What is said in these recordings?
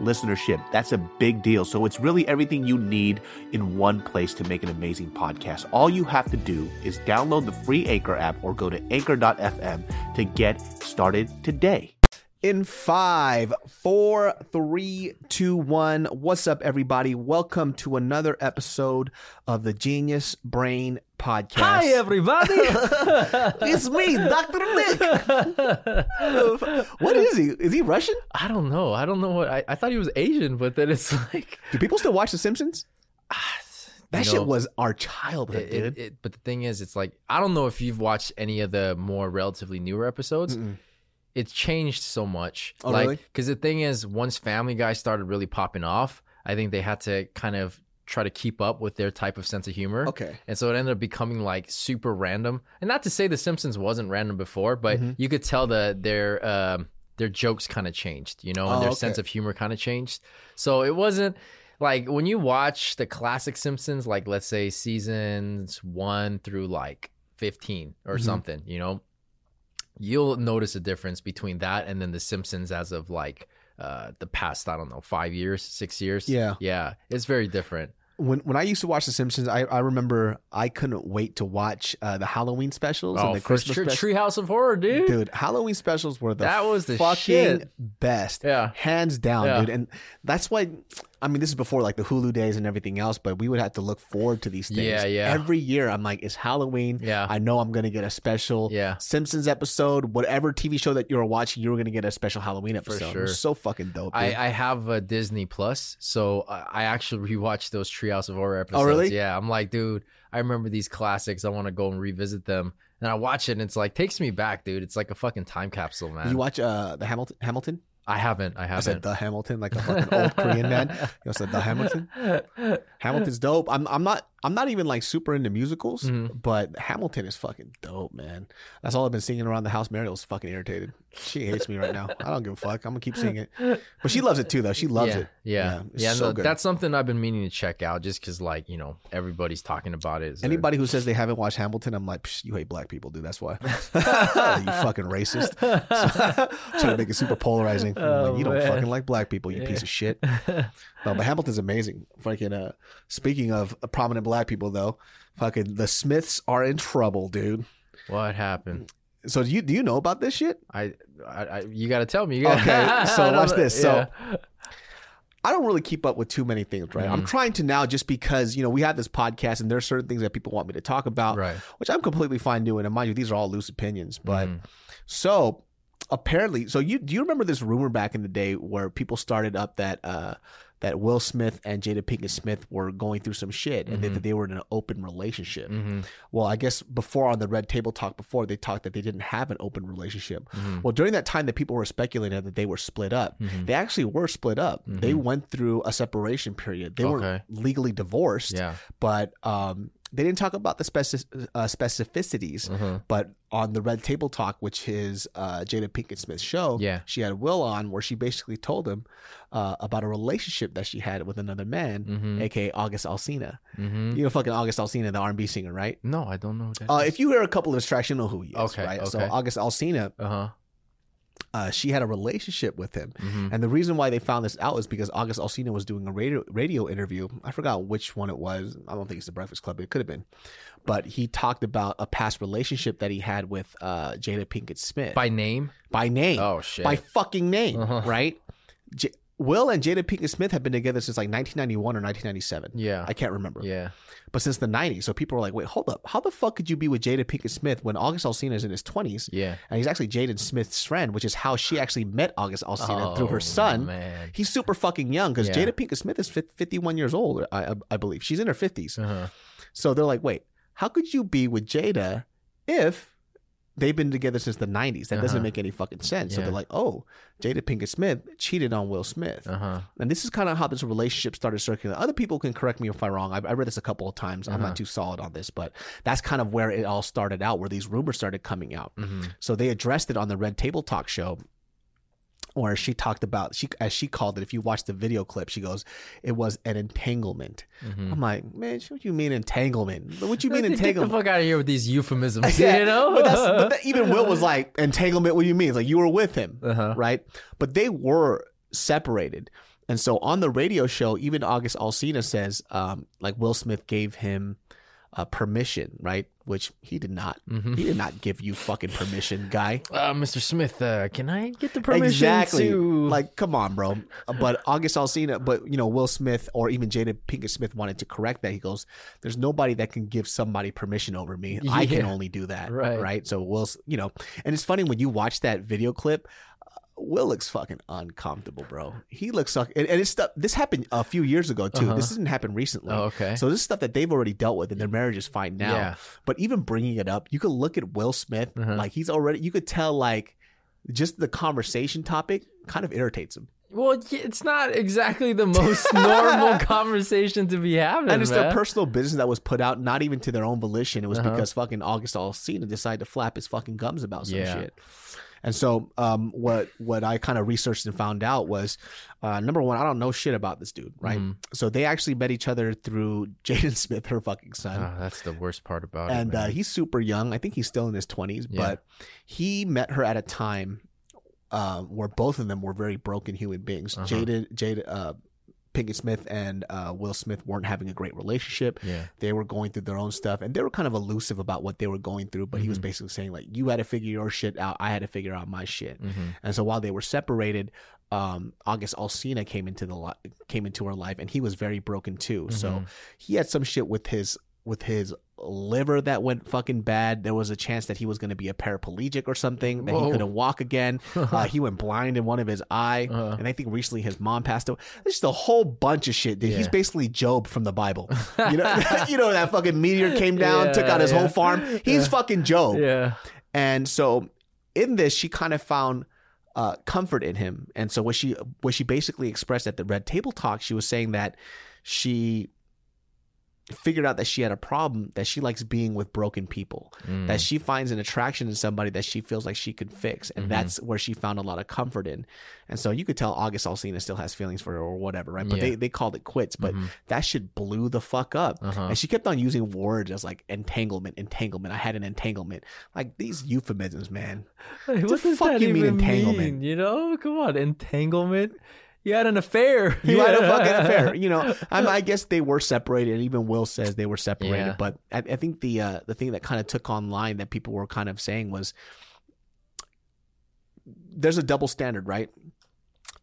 listenership. That's a big deal. So it's really everything you need in one place to make an amazing podcast. All you have to do is download the free Anchor app or go to anchor.fm to get started today. In five, four, three, two, one. What's up, everybody? Welcome to another episode of the Genius Brain Podcast. Hi, everybody. it's me, Dr. Nick. what is he? Is he Russian? I don't know. I don't know what I, I thought he was Asian, but then it's like Do people still watch The Simpsons? Ah, that you shit was our childhood, it, dude. it, it- but the thing is, it's like I don't know if you've watched any of the more relatively newer episodes. Mm-mm. It's changed so much. Oh, like, really? Because the thing is, once Family Guy started really popping off, I think they had to kind of try to keep up with their type of sense of humor. Okay. And so it ended up becoming like super random. And not to say The Simpsons wasn't random before, but Mm-hmm. you could tell that their um, their jokes kind of changed, you know, and Oh, their okay. sense of humor kind of changed. So it wasn't like when you watch the classic Simpsons, like let's say seasons one through like 15 or Mhm. something, you know, you'll notice a difference between that and then The Simpsons as of like uh, the past, I don't know, five years, six years. Yeah. Yeah. It's very different. When when I used to watch The Simpsons, I, I remember I couldn't wait to watch uh, the Halloween specials and the Christmas sure. specials. Treehouse of Horror, dude. Dude, Halloween specials were the That was the fucking shit. best. Yeah. Hands down, Yeah. dude. And that's why I mean this is before like the Hulu days and everything else, but we would have to look forward to these things. Yeah, yeah. Every year I'm like, it's Halloween. Yeah. I know I'm gonna get a special Yeah. Simpsons episode, whatever TV show that you were watching, you were gonna get a special Halloween episode. Sure. so fucking dope. I, I have a Disney Plus, so I I actually rewatched those Treehouse of Horror episodes. Oh, really? Yeah, I'm like, dude, I remember these classics. I want to go and revisit them. And I watch it, and it's like takes me back, dude. It's like a fucking time capsule, man. you watch uh the Hamilton Hamilton? I haven't. I I haven't. I said the Hamilton, like a fucking old Korean man. You know, said the Hamilton. Hamilton's dope. I'm I'm not I'm not even like super into musicals, Mhm. but Hamilton is fucking dope, man. That's all I've been singing around the house. Mariel's fucking irritated. She hates me right now. I don't give a fuck. I'm gonna keep singing it. But she loves it too, though. She loves yeah, it. Yeah, Yeah, yeah. so no. That's something I've been meaning to check out, just because, like, you know, everybody's talking about it. So- Anybody who says they haven't watched Hamilton, I'm like, Psh, you hate black people, dude. That's why. you fucking racist. Trying to make it super polarizing. I'm like, Oh, you don't fucking like black people, you piece of shit. No, but Hamilton's amazing. Fucking uh speaking of a prominent black people though, fucking the Smiths are in trouble, dude. what happened? So do you do you know about this shit? I, I, I you got to tell me. You gotta- Okay, so watch this. So- Yeah. I don't really keep up with too many things, right? I'm Mhm. trying to now just because, you know, we have this podcast and there's certain things that people want me to talk about, right. which I'm completely fine doing. And mind you, these are all loose opinions. But Mhm. so apparently, so you do you remember this rumor back in the day where people started up that uh that Will Smith and Jada Pinkett Smith were going through some shit and Mhm. that they were in an open relationship. Mhm. Well, I guess before on the Red Table Talk before they talked that they didn't have an open relationship. Mhm. Well, during that time that people were speculating that they were split up, Mhm. they actually were split up. They Mhm. went through a separation period. They weren't legally divorced, Yeah. but um, they didn't talk about the speci- uh, specificities. Mhm. But on the Red Table Talk, which is uh, Jada Pinkett Smith's show, Yeah. she had Will on where she basically told him uh, about a relationship that she had with another man, Mhm. aka August Alsina. Mhm. You know, fucking August Alsina, the R&B singer, right? No, I don't know. That Uh, if you hear a couple of his tracks, you know who he is, Okay, right? So. August Alsina, uh-huh. Uh, she had a relationship with him. Mhm. And the reason why they found this out is because August Alsina was doing a radio radio interview. I forgot which one it was. I don't think it's the Breakfast Club. It could have been, but he talked about a past relationship that he had with uh, Jada Pinkett Smith By name? by name, Oh shit. by fucking name, Uh-huh. right? J- Will and Jada Pinkett Smith have been together since like 1991 or 1997. yeah. I can't remember. Yeah. But since the 90s. So people were like, wait, hold up. How the fuck could you be with Jada Pinkett Smith when August Alsina is in his 20s? Yeah. And he's actually Jaden Smith's friend, which is how she actually met August Alsina through her son. Oh, Man. He's super fucking young because Yeah. Jada Pinkett Smith is 51 years old, I, I, I believe. She's in her 50s. Uh-huh. So they're like, wait, how could you be with Jada if they've been together since the 90s? That doesn't Uh-huh. make any fucking sense. So they're like, oh, Jada Pinkett Smith cheated on Will Smith. Uh huh. And this is kind of how this relationship started circulating. Other people can correct me if I'm wrong. I, I read this a couple of times. I'm Uh-huh. not too solid on this, but that's kind of where it all started out, where these rumors started coming out. hmm So they addressed it on the Red Table Talk show, where she talked about she as she called it. If you watch the video clip, she goes, "It was an entanglement." hmm I'm like, man, what you mean entanglement? What do you mean Get the entanglement? fuck out of here with these euphemisms. Yeah, you know. but, but that, even Will was like, entanglement. What do you mean? It's like you were with him, uh-huh. right? But they were separated. And so on the radio show, even August Alsina says, um, like Will Smith gave him uh, permission, right? Which he did not. Mhm. He did not give you fucking permission, guy. Uh, Mr. Smith, uh, can I get the permission exactly. to Like, come on, bro. But August Alsina, but you know, Will Smith or even Jada Pinkett Smith wanted to correct that. He goes, "There's nobody that can give somebody permission over me. I can only do that." Right. Right. So Will's, you know, and it's funny when you watch that video clip. Will looks fucking uncomfortable, bro. He looks like, and, and it's stuff. This happened a few years ago too. Uh-huh. This didn't happen recently. Oh, okay. So this is stuff that they've already dealt with, and their marriage is fine now. Yeah. But even bringing it up, you could look at Will Smith, Uh-huh. like he's already. You could tell, like, just the conversation topic kind of irritates him. Well, it's not exactly the most normal conversation to be having. And it's man. their personal business that was put out, not even to their own volition. It was Uh-huh. because fucking August Alsina decided to flap his fucking gums about some Yeah. shit. And so, um, what what I kind of researched and found out was, uh, number one, I don't know shit about this dude, right? Mhm. So they actually met each other through Jaden Smith, her fucking son. Ah, that's the worst part about and it. uh, he's super young. I think he's still in his twenties, Yeah. but he met her at a time um, where both of them were very broken human beings. Uh-huh. Jada, uh, Pinkett Smith and uh, Will Smith weren't having a great relationship. yeah. They were going through their own stuff, and they were kind of elusive about what they were going through. But he was Mhm. basically saying like, "You had to figure your shit out. I had to figure out my shit." hmm And so while they were separated, um, August Alsina came into the li- came into her life, and he was very broken too. So Mhm. he had some shit with his with his liver that went fucking bad. There was a chance that he was going to be a paraplegic or something that he couldn't walk again. Uh, he went blind in one of his eye, Uh-huh. and I think recently his mom passed away. There's just a whole bunch of shit. Dude. He's basically Job from the Bible. You know, you know that fucking meteor came down, took out his yeah. whole farm. He's Yeah. fucking Job. Yeah. And so in this, she kind of found uh, comfort in him. And so what she what she basically expressed at the Red Table Talk, she was saying that she figured out that she had a problem that she likes being with broken people Mm. that she finds an attraction in somebody that she feels like she could fix and Mhm. that's where she found a lot of comfort in and so you could tell august alsina still has feelings for her or whatever right but Yeah. they, they called it quits but Mhm. that shit blew the fuck up Uh-huh. and she kept on using words as like entanglement entanglement i had an entanglement like these euphemisms man what does fuck that you mean entanglement? mean? You know, come on, entanglement. You had an affair. you had a fucking affair you know I'm, i guess they were separated and even will says they were separated Yeah. but I, I think the uh, the thing that kind of took online that people were kind of saying was there's a double standard right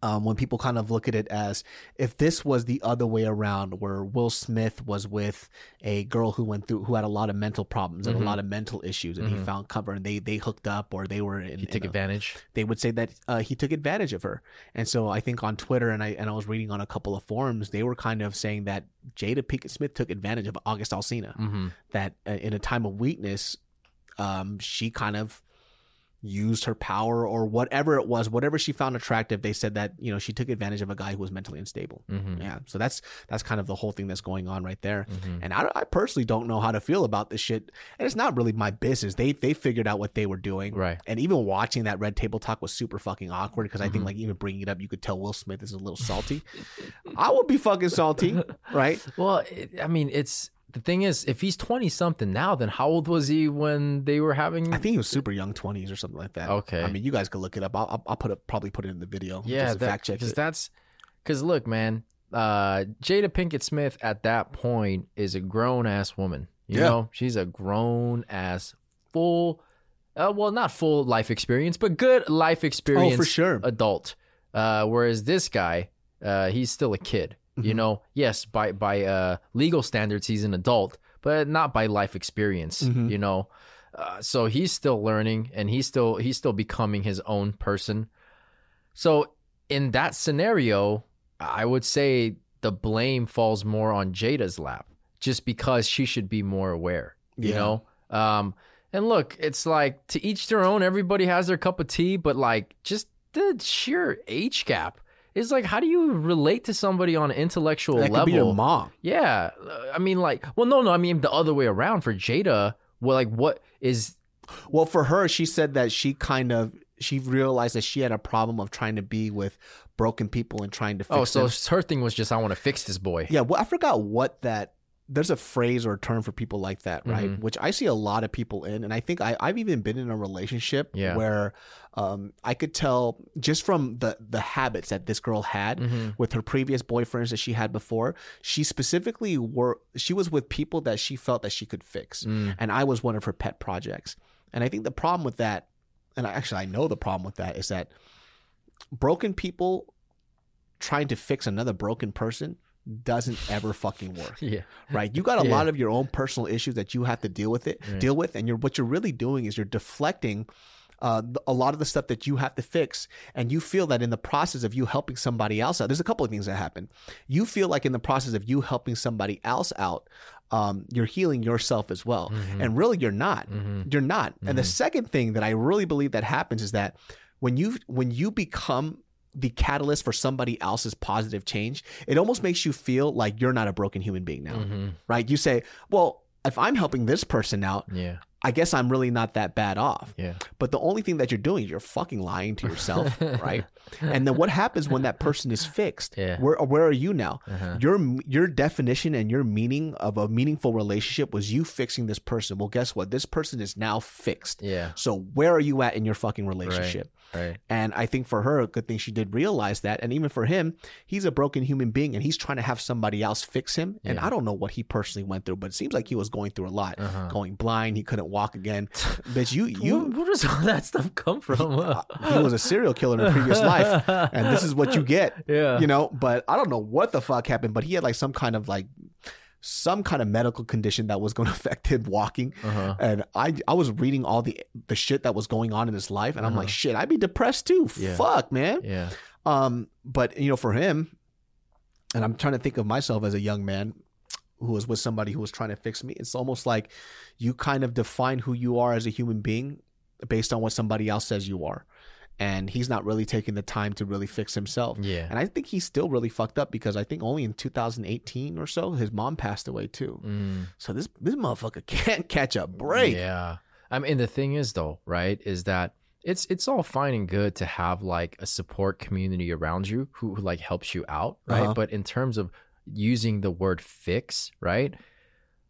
um, when people kind of look at it as if this was the other way around, where Will Smith was with a girl who went through who had a lot of mental problems and Mhm. a lot of mental issues, and he Mhm. found comfort, and they they hooked up or they were in, You took in a- advantage. they would say that uh, he took advantage of her. And so I think on Twitter and I and I was reading on a couple of forums, they were kind of saying that Jada Pinkett Smith took advantage of August Alsina. Mm-hmm. That uh, in a time of weakness, um, she kind of used her power or whatever it was, whatever she found attractive. They said that you know she took advantage of a guy who was mentally unstable. Mm-hmm. Yeah, so that's that's kind of the whole thing that's going on right there. Mm-hmm. And I, I personally don't know how to feel about this shit. And it's not really my business. They they figured out what they were doing. Right. And even watching that red table talk was super fucking awkward because I think Mhm. like even bringing it up, you could tell Will Smith is a little salty. I would be fucking salty, right? Well, it, I mean, it's the thing is, if he's twenty something now, then how old was he when they were having? I think he was super young, twenties or something like that. Okay. I mean, you guys could look it up. I'll I'll, put it probably put it in the video. yeah, just that, fact check because it. that's because look, man, uh, Jada Pinkett Smith at that point is a grown ass woman. You Yeah. know, she's a grown ass full. Uh, well, not full life experience, but good life experience. Oh, for sure. adult. Uh, whereas this guy, uh, he's still a kid. You Mhm. know, yes, by by uh, legal standards, he's an adult, but not by life experience. Mhm. You know, uh, so he's still learning, and he's still he's still becoming his own person. So in that scenario, I would say the blame falls more on Jada's lap, just because she should be more aware. You Yeah. know? Um and look, it's like to each their own, everybody has their cup of tea, but like just the sheer age gap is like how do you relate to somebody on an intellectual That level? could be your mom. Yeah, uh, I mean, like, well, no, no, I mean the other way around for Jada. Well, like, what is? Well, for her, she said that she kind of she realized that she had a problem of trying to be with broken people and trying to fix Oh, so them. her thing was just I want to fix this boy. Yeah, well, I forgot what that. There's a phrase or a term for people like that, right? Mhm. Which I see a lot of people in, and I think I, I've even been in a relationship Yeah. where um, I could tell just from the the habits that this girl had Mhm. with her previous boyfriends that she had before. She specifically were she was with people that she felt that she could fix, Mm. and I was one of her pet projects. And I think the problem with that, and I- actually I know the problem with that is that broken people trying to fix another broken person doesn't ever fucking work Yeah. right you got a Yeah. lot of your own personal issues that you have to deal with it Right. deal with and you're what you're really doing is you're deflecting uh, a lot of the stuff that you have to fix and you feel that in the process of you helping somebody else out there's a couple of things that happen you feel like in the process of you helping somebody else out um, you're healing yourself as well Mhm. and really you're not Mhm. you're not and the Mhm. second thing that i really believe that happens is that when you when you become the catalyst for somebody else's positive change it almost makes you feel like you're not a broken human being now Mhm. right? You say, well, if I'm helping this person out, Yeah. I guess I'm really not that bad off. Yeah. But the only thing that you're doing is you're fucking lying to yourself, right? And then what happens when that person is fixed? Yeah. Where where are you now? Uh-huh. Your your definition and your meaning of a meaningful relationship was you fixing this person. Well, guess what? This person is now fixed. Yeah. So where are you at in your fucking relationship? Right. And I think for her, a good thing she did realize that. And even for him, he's a broken human being and he's trying to have somebody else fix him. And Yeah. I don't know what he personally went through, but it seems like he was going through a lot. Uh-huh. Going blind, he couldn't walk again. Bitch, you you where does all that stuff come from? he was a serial killer in a previous life. And this is what you get. Yeah. You know, but I don't know what the fuck happened, but he had like some kind of like some kind of medical condition that was going to affect him walking. Uh-huh. And I I was reading all the the shit that was going on in his life, and I'm Uh-huh. like, shit, I'd be depressed too. Yeah. Fuck, man. Yeah. Um, but you know, for him, and I'm trying to think of myself as a young man who was with somebody who was trying to fix me. It's almost like you kind of define who you are as a human being based on what somebody else says you are. And he's not really taking the time to really fix himself. Yeah. And I think he's still really fucked up because I think only in 2018 or so his mom passed away too. Mm. So this this motherfucker can't catch a break. Yeah. I mean, the thing is, though, right, is that it's it's all fine and good to have like a support community around you who, who like helps you out, right? Uh-huh. But in terms of using the word fix, right?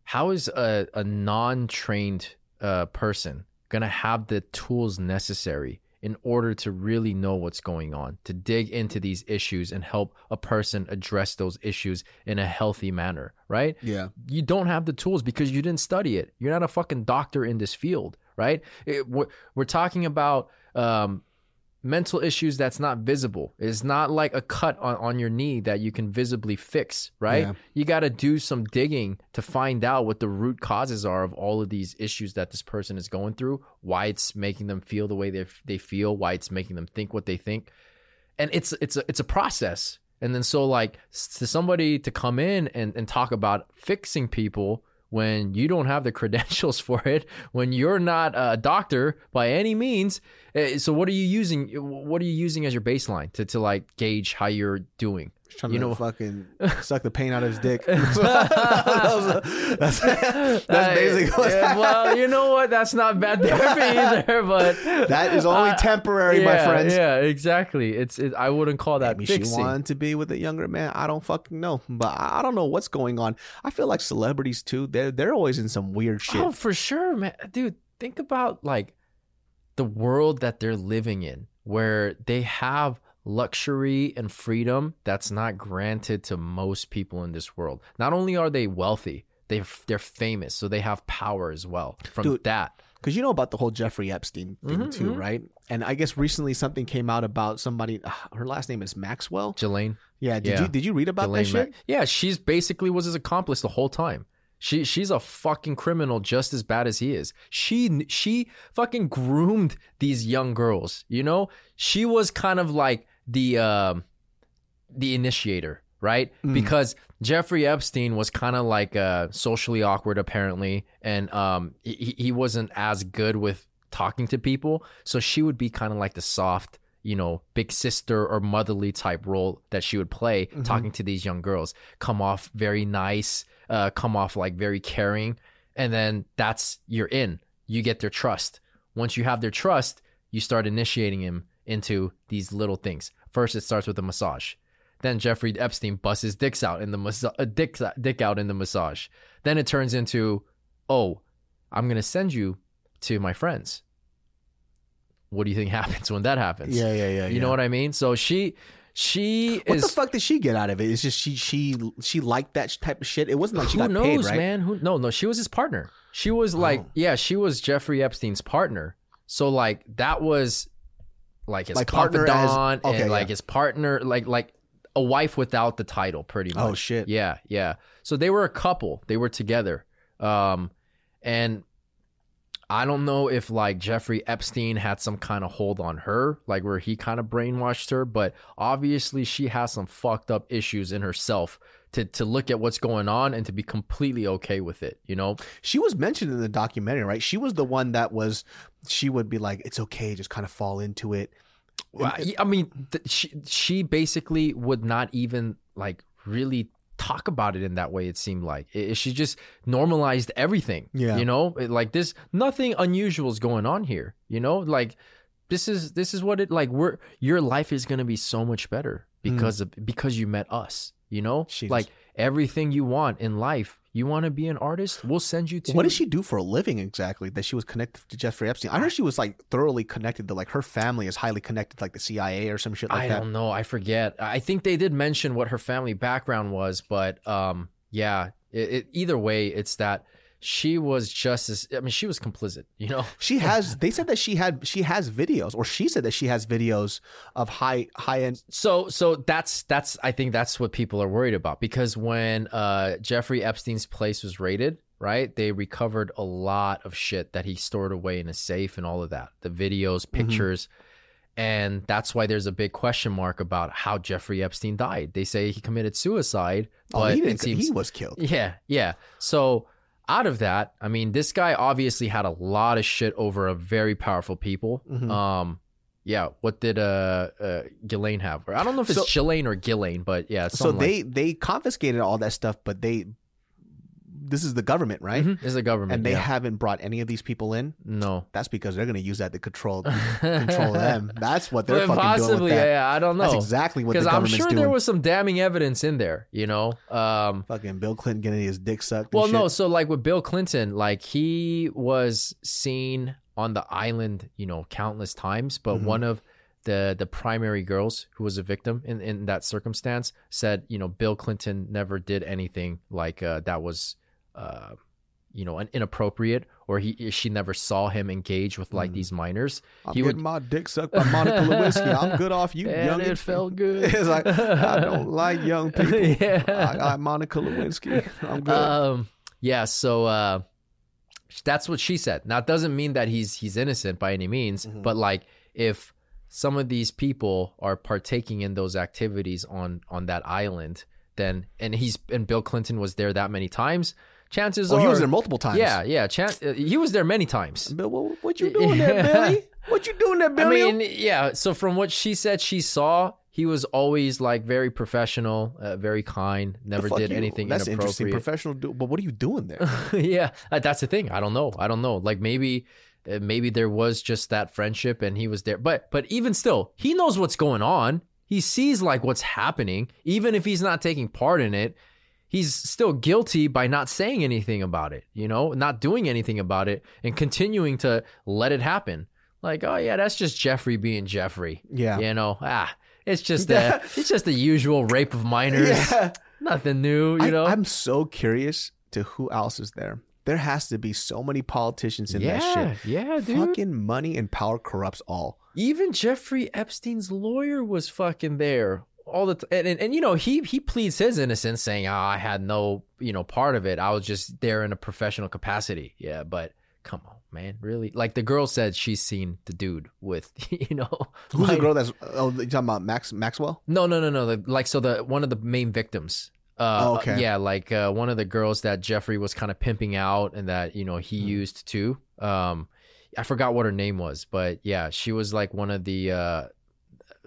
How is a, a non-trained uh, person gonna have the tools necessary in order to really know what's going on, to dig into these issues and help a person address those issues in a healthy manner, right? Yeah. you don't have the tools because you didn't study it. You're not a fucking doctor in this field, right? It- we're, we're talking about um, mental issues that's not visible. It's not like a cut on, on your knee that you can visibly fix, right? Yeah. You got to do some digging to find out what the root causes are of all of these issues that this person is going through, why it's making them feel the way they they feel, why it's making them think what they think. And it's it's a, it's a process. And then so like to somebody to come in and, and talk about fixing people when you don't have the credentials for it, when you're not a doctor by any means. eh, So what are you using? What are you using as your baseline to, to like gauge how you're doing? Trying You to know- fucking suck the pain out of his dick. that's, that's, that's basically yeah, well, you know what? That's not bad therapy either, but That is only Uh, temporary, my friends. Yeah, exactly. It's it, I wouldn't call that Maybe she wanted to be with a younger man. I don't fucking know, but I I don't know what's going on. I feel like celebrities too. They're they're always in some weird shit. Oh, for sure, man. Dude, think about like the world that they're living in where they have luxury and freedom that's not granted to most people in this world. Not only are they wealthy, they they're famous, so they have power as well from Dude, that. Because you know about the whole Jeffrey Epstein thing Mhm, too, mhm. right? And I guess recently something came out about somebody. Uh, her last name is Maxwell. Jelaine, Yeah. Did Yeah. you did you read about Jelaine that shit? Ma- yeah, she's basically was his accomplice the whole time. She she's a fucking criminal just as bad as he is. She she fucking groomed these young girls. You know, she was kind of like the um the initiator, right? Because Jeffrey Epstein was kind of like uh, socially awkward, apparently, and um, he, he wasn't as good with talking to people. So she would be kind of like the soft, you know, big sister or motherly type role that she would play talking to these young girls. Come off very nice, uh, come off like very caring, and then that's you're in. You get their trust. Once you have their trust, you start initiating him into these little things. First, it starts with a massage. Then Jeffrey Epstein busts his dicks out in the massa- uh, dick, dick out in the massage. Then it turns into, oh, I'm gonna send you to my friends. What do you think happens when that happens? Yeah, yeah, yeah. you know what I mean. So she, she What is. the fuck did she get out of it? It's just she she she liked that type of shit. It wasn't like she who got knows, paid, right? man? Who? No, no. She was his partner. She was like, Oh. yeah, she was Jeffrey Epstein's partner. So like that was like his Like partner as- confidant okay, and like yeah. his partner, like like a wife without the title, pretty much. Oh, shit. Yeah, yeah. So they were a couple. They were together. Um, and I don't know if like Jeffrey Epstein had some kind of hold on her, like where he kind of brainwashed her, but obviously she has some fucked up issues in herself to to look at what's going on and to be completely okay with it, you know? She was mentioned in the documentary, right? She was the one that was. She would be like, "It's okay, just kind of fall into it." Well, I I mean, th- she she basically would not even like really talk about it in that way. It seemed like It- she just normalized everything. Yeah. you know, It- like this, nothing unusual is going on here. You know, like this is this is what it like. We're your life is gonna be so much better because mm. of because you met us. You know, like everything you want in life. You want to be an artist? We'll send you to. What does she do for a living exactly? That she was connected to Jeffrey Epstein. I heard she was like thoroughly connected to like her family is highly connected to like the CIA or some shit like I that. don't know. I forget. I think they did mention what her family background was, but um, yeah. It, it, either way, it's that she was just as. I mean, she was complicit. You know. She has. They said that she had. She has videos, or she said that she has videos of high high end. So so that's that's I think that's what people are worried about because when uh Jeffrey Epstein's place was raided, right? They recovered a lot of shit that he stored away in a safe and all of that. The videos, Mm-hmm. pictures. And that's why there's a big question mark about how Jeffrey Epstein died. They say he committed suicide, Oh, but he it didn't. seems he was killed. Yeah, yeah. So out of that, I mean, this guy obviously had a lot of shit over a very powerful people. Mhm. Um, yeah. What did uh, uh have? I don't know if it's So- or Ghislaine, but yeah. So they they confiscated all that stuff, but they. This is the government, right? Mhm, is the government, And they yeah. haven't brought any of these people in. no That's because they're going to use that to control control them. That's what they're But fucking doing possibly, with that. yeah, I don't know. That's exactly what the government's doing. Because I'm sure doing. there was some damning evidence in there, you know. Um, fucking Bill Clinton getting his dick sucked. and Well, no. So, like with Bill Clinton, like he was seen on the island, you know, countless times. But Mhm. one of the the primary girls who was a victim in in that circumstance said, you know, Bill Clinton never did anything like uh, that was, uh, you know, an inappropriate, or he she never saw him engage with like Mm. these minors. I'm he would- my dick sucked by Monica Lewinsky. I'm good off you, and young. it felt good. it's like I don't like young people. yeah. I got Monica Lewinsky. I'm good. Um, yeah, so uh, that's what she said. Now, it doesn't mean that he's he's innocent by any means, Mhm. but like if some of these people are partaking in those activities on on that island, then and he's and Bill Clinton was there that many times, chances oh, are he was there multiple times. Yeah, yeah, chan- uh, he was there many times. Bill, what, what you doing there, Billy? What you doing there, Billy? I mean, yeah. So from what she said, she saw he was always like very professional, uh, very kind, never did you- anything That's interesting. inappropriate. Professional, do, but what are you doing there? yeah, uh, that's the thing. I don't know. I don't know. Like maybe, uh, maybe there was just that friendship, and he was there. But but even still, he knows what's going on. He sees like what's happening, even if he's not taking part in it. He's still guilty by not saying anything about it. You know, not doing anything about it, and continuing to let it happen. Like, oh yeah, that's just Jeffrey being Jeffrey. Yeah. You know, ah, it's just a, it's just the usual rape of minors. Yeah. Nothing new. You I, know. I'm so curious to who else is there. There has to be so many politicians in yeah, that shit. yeah, dude. Fucking money and power corrupts all. Even Jeffrey Epstein's lawyer was fucking there all the time, and, and and you know he he pleads his innocence, saying, "Oh, I had no you know part of it. I was just there in a professional capacity." Yeah, but come on, man, really? Like the girl said, she's seen the dude with, you know, Who's like- the girl that's? Oh, you talking about Max Maxwell? No, no, no, no. the- Like so, the one of the main victims. Uh, Oh, okay. Yeah, like uh, one of the girls that Jeffrey was kind of pimping out, and that you know he Hmm. used too. Um, I forgot what her name was, but yeah, she was like one of the uh,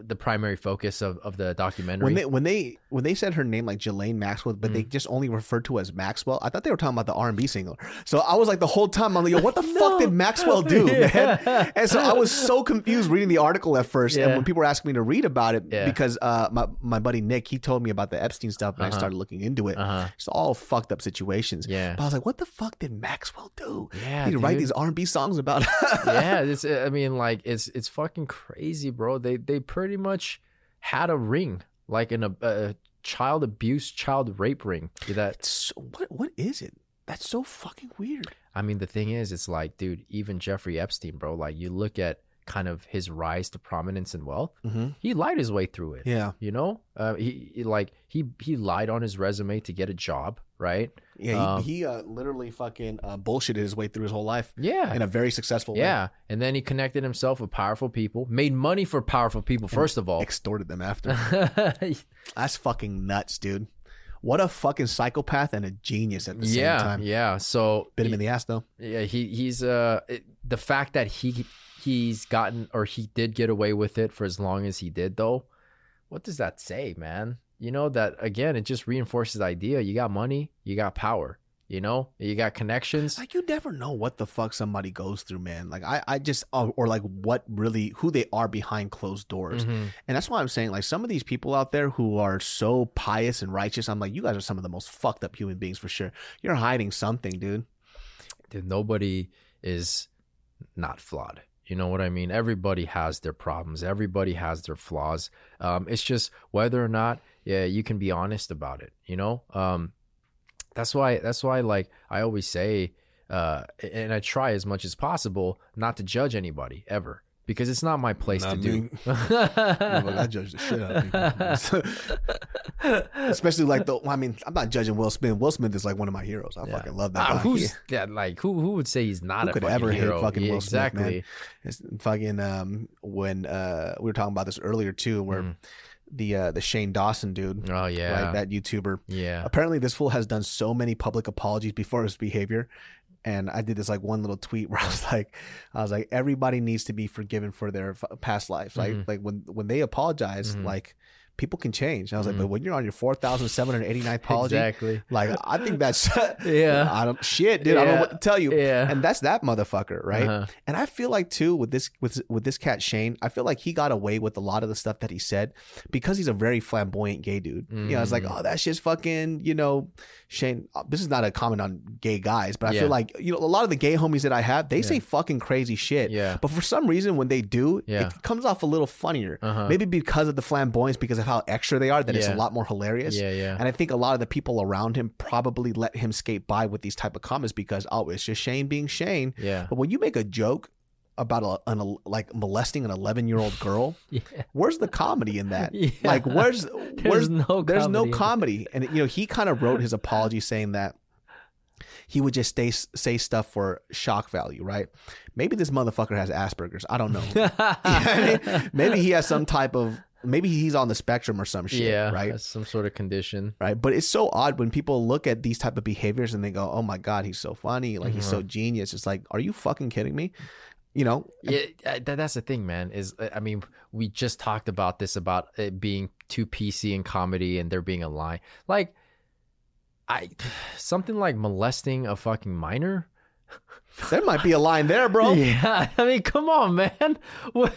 the primary focus of, of the documentary. When they when they when they said her name like Jelaine Maxwell, but Mm. they just only referred to as Maxwell. I thought they were talking about the R and B singer. So I was like the whole time I'm like, Yo, what the fuck did Maxwell do, man? Yeah. And so I was so confused reading the article at first, and when people were asking me to read about it, Yeah. because uh, my my buddy Nick he told me about the Epstein stuff, and I Uh-huh. started looking into it. Uh-huh. It's all fucked up situations. Yeah. But I was like, what the fuck did Maxwell do? Yeah, He'd write these R and B songs about. yeah, it's I mean like it's it's fucking crazy, bro. They they pretty much had a ring, like in a, a child abuse, child rape ring. That so, what what is it? That's so fucking weird. I mean, the thing is, it's like, dude, even Jeffrey Epstein, bro. Like you look at kind of his rise to prominence and wealth. Mm-hmm. He lied his way through it. Yeah, You know, uh, he, he like he he lied on his resume to get a job, right? Yeah. Um, he he uh, literally fucking uh, bullshitted his way through his whole life Yeah, in a very successful way. yeah. And then he connected himself with powerful people, made money for powerful people. First of all, extorted them after. That's fucking nuts, dude. What a fucking psychopath and a genius at the same yeah, time. yeah. So Bit him in the ass though. Yeah, he he's uh it, the fact that he he's gotten or he did get away with it for as long as he did though. What does that say, man? You know that again, it just reinforces the idea. You got money, you got power. You know, you got connections. Like you never know what the fuck somebody goes through, man. Like I, I just or, or like what really who they are behind closed doors. Mhm. And that's why I'm saying like some of these people out there who are so pious and righteous, I'm like, you guys are some of the most fucked up human beings for sure. You're hiding something, dude. Dude, nobody is not flawed. You know what I mean? Everybody has their problems. Everybody has their flaws. Um, it's just whether or not, yeah, you can be honest about it. You know, um, that's why. That's why, like I always say, uh, and I try as much as possible not to judge anybody ever because it's not my place Not to me. do. I judge the shit out of people. Especially like the I mean, I'm not judging Will Smith. Will Smith is like one of my heroes. I Yeah. fucking love that guy. who's that? Like who? Who would say he's not Who a could ever hate fucking Yeah, Will Smith, man? exactly. It's fucking um when uh we were talking about this earlier too, where Mm. the uh the Shane Dawson dude, Oh yeah. right, that YouTuber. yeah. Apparently, this fool has done so many public apologies before his behavior. And I did this like one little tweet where I was like, I was like, everybody needs to be forgiven for their f- past lives. Like, Mhm. like when when they apologize, Mhm. like people can change. And I was Mhm. like, but when you're on your four thousand seven hundred eighty nine apology, Exactly. like I think that's Yeah. I don't shit, dude. I don't know what to tell you. Yeah. And that's that motherfucker, right? Uh-huh. And I feel like too with this with with this cat Shane, I feel like he got away with a lot of the stuff that he said because he's a very flamboyant gay dude. You know, it's like, Mm. oh, that's just fucking, you know, Shane. uh, This is not a comment on gay guys, but I Yeah. feel like you know a lot of the gay homies that I have, they Yeah. say fucking crazy shit. Yeah. But for some reason, when they do, Yeah. it comes off a little funnier. Uh-huh. Maybe because of the flamboyance, because of how extra they are, that it's a lot more hilarious. Yeah, yeah. And I think a lot of the people around him probably let him skate by with these type of comments because oh, it's just Shane being Shane. Yeah. But when you make a joke about a, an, like molesting an 11 year old girl, Yeah. where's the comedy in that? Yeah. Like, where's where's no there's no comedy. comedy? And you know, he kind of wrote his apology saying that he would just stay, say stuff for shock value, right? Maybe this motherfucker has Asperger's. I don't know. You know I mean? Maybe he has some type of maybe he's on the spectrum or some shit, yeah, right? some sort of condition. right but it's so odd when people look at these type of behaviors and they go oh my god he's so funny like he's Mm-hmm. so genius it's like are you fucking kidding me you know Yeah, that, that's the thing, man. Is I mean, we just talked about this about it being too PC in comedy and there being a line. Like, I something like molesting a fucking minor. there might be a line there bro Yeah, I mean, come on, man. What?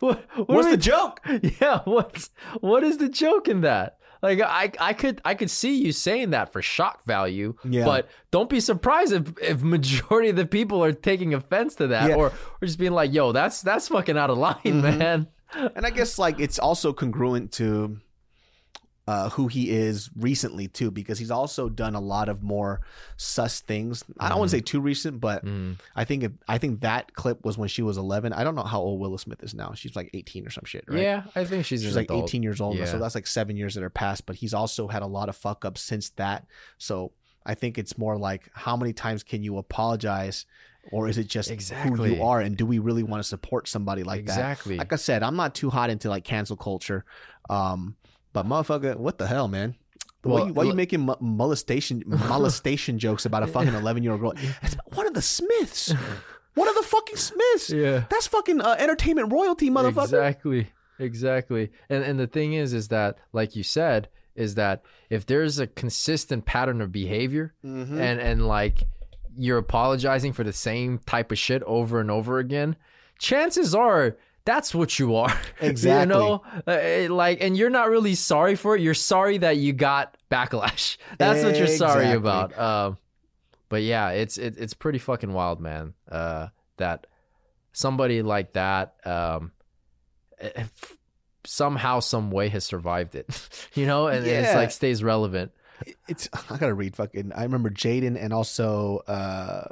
What? what what's the joke Yeah, what's what is the joke in that? Like I I could I could see you saying that for shock value, Yeah. but don't be surprised if if majority of the people are taking offense to that Yeah. or or just being like, "Yo, that's that's fucking out of line, Mhm. man." and i guess like it's also congruent to uh, who he is recently too, because he's also done a lot of more sus things. I don't want to say too recent, but Mm. I think if, I think that clip was when she was 11. I don't know how old Willow Smith is now. She's like 18 or some shit, right? Yeah, I think she's, She's like adult. 18 years old, Yeah. so that's like seven years that are passed. But he's also had a lot of fuck ups since that. So I think it's more like how many times can you apologize, or is it just who you are, and do we really want to support somebody like that? exactly. Like I said, I'm not too hot into like cancel culture, um, but motherfucker, what the hell, man? why Well, you, why you making molestation molestation jokes about a fucking 11 year old girl? It's one of the Smiths. One of the fucking Smiths. yeah. That's fucking uh, entertainment royalty, motherfucker. Exactly. Exactly. And and the thing is is that like you said is that if there's a consistent pattern of behavior Mhm. and and like you're apologizing for the same type of shit over and over again, chances are that's what you are. Exactly. you know, Uh, like, and you're not really sorry for it. You're sorry that you got backlash. That's what you're sorry Exactly. about. Um, but yeah, it's it, it's pretty fucking wild, man. Uh, that somebody like that, um, if somehow, some way has survived it. you know, and, and it's like stays relevant. it's I gotta read fucking. I remember Jaden and also uh,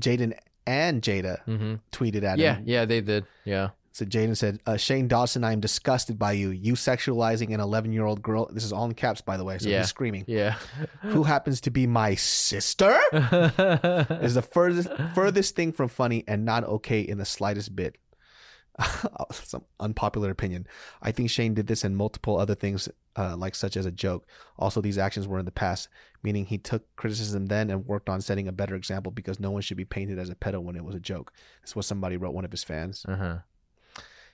Jaden and Jada hmm tweeted at Yeah, him. yeah, they did. Yeah. So Jaden said, uh, "Shane Dawson, I am disgusted by you. You sexualizing an 11 year old girl. This is all in caps, by the way. So Yeah. he's screaming. Yeah. Who happens to be my sister? is the furthest furthest thing from funny and not okay in the slightest bit. Some unpopular opinion. I think Shane did this and multiple other things, uh, like such as a joke. Also, these actions were in the past, meaning he took criticism then and worked on setting a better example because no one should be painted as a pedo when it was a joke. This is what somebody wrote, one of his fans. uh-huh.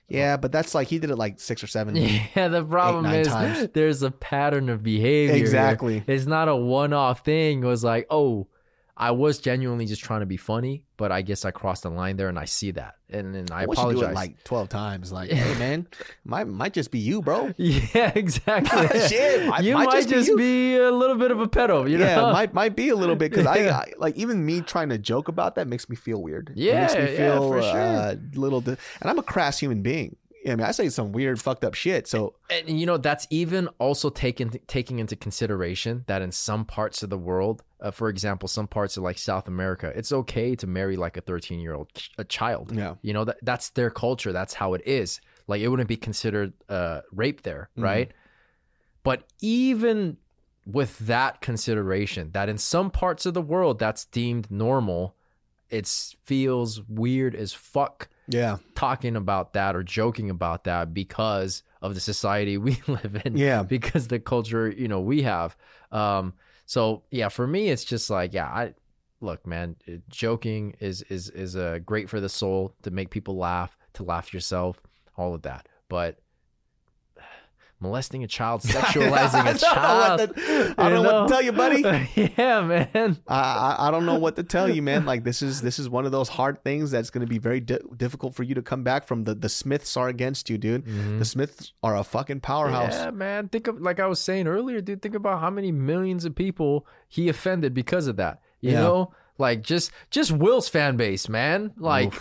Yeah, but that's like he did it like six or seven. Yeah, the problem nine is times. there's a pattern of behavior. Exactly. It's not a one-off thing. It was like, oh, I was genuinely just trying to be funny, but I guess I crossed the line there, and I see that, and then I Once you do apologize. it like twelve times, like, hey man, might might just be you, bro. yeah, exactly. Shit, might- you might might, just be just be a little bit of a pedo. You yeah, know? might might be a little bit because Yeah. I, I like even me trying to joke about that makes me feel weird. Yeah, it Yeah, makes me yeah, feel for sure. uh, little. Di- and I'm a crass human being. I mean, I say some weird, fucked up shit. So and you know that's even also taken taking into consideration that in some parts of the world uh, for example some parts of like south america it's okay to marry like a 13 year old ch- a child. Yeah, you know that that's their culture. That's how it is. Like it wouldn't be considered uh rape there Mhm. right? But even with that consideration that in some parts of the world that's deemed normal it feels weird as fuck yeah, talking about that or joking about that because of the society we live in yeah. because the culture you know we have. Um so yeah for me it's just like yeah i look man it- joking is is is uh, great for the soul to make people laugh to laugh yourself all of that. But molesting a child sexualizing I a don't know child what I don't know what to tell you, buddy. yeah man I, I I don't know what to tell you, man. Like this is this is one of those hard things that's going to be very di- difficult for you to come back from. The the Smiths are against you, dude. Mhm. The Smiths are a fucking powerhouse. Yeah, man. Think of like I was saying earlier, dude. Think about how many millions of people he offended because of that. You Yeah. know, like just just Will's fan base, man. Like,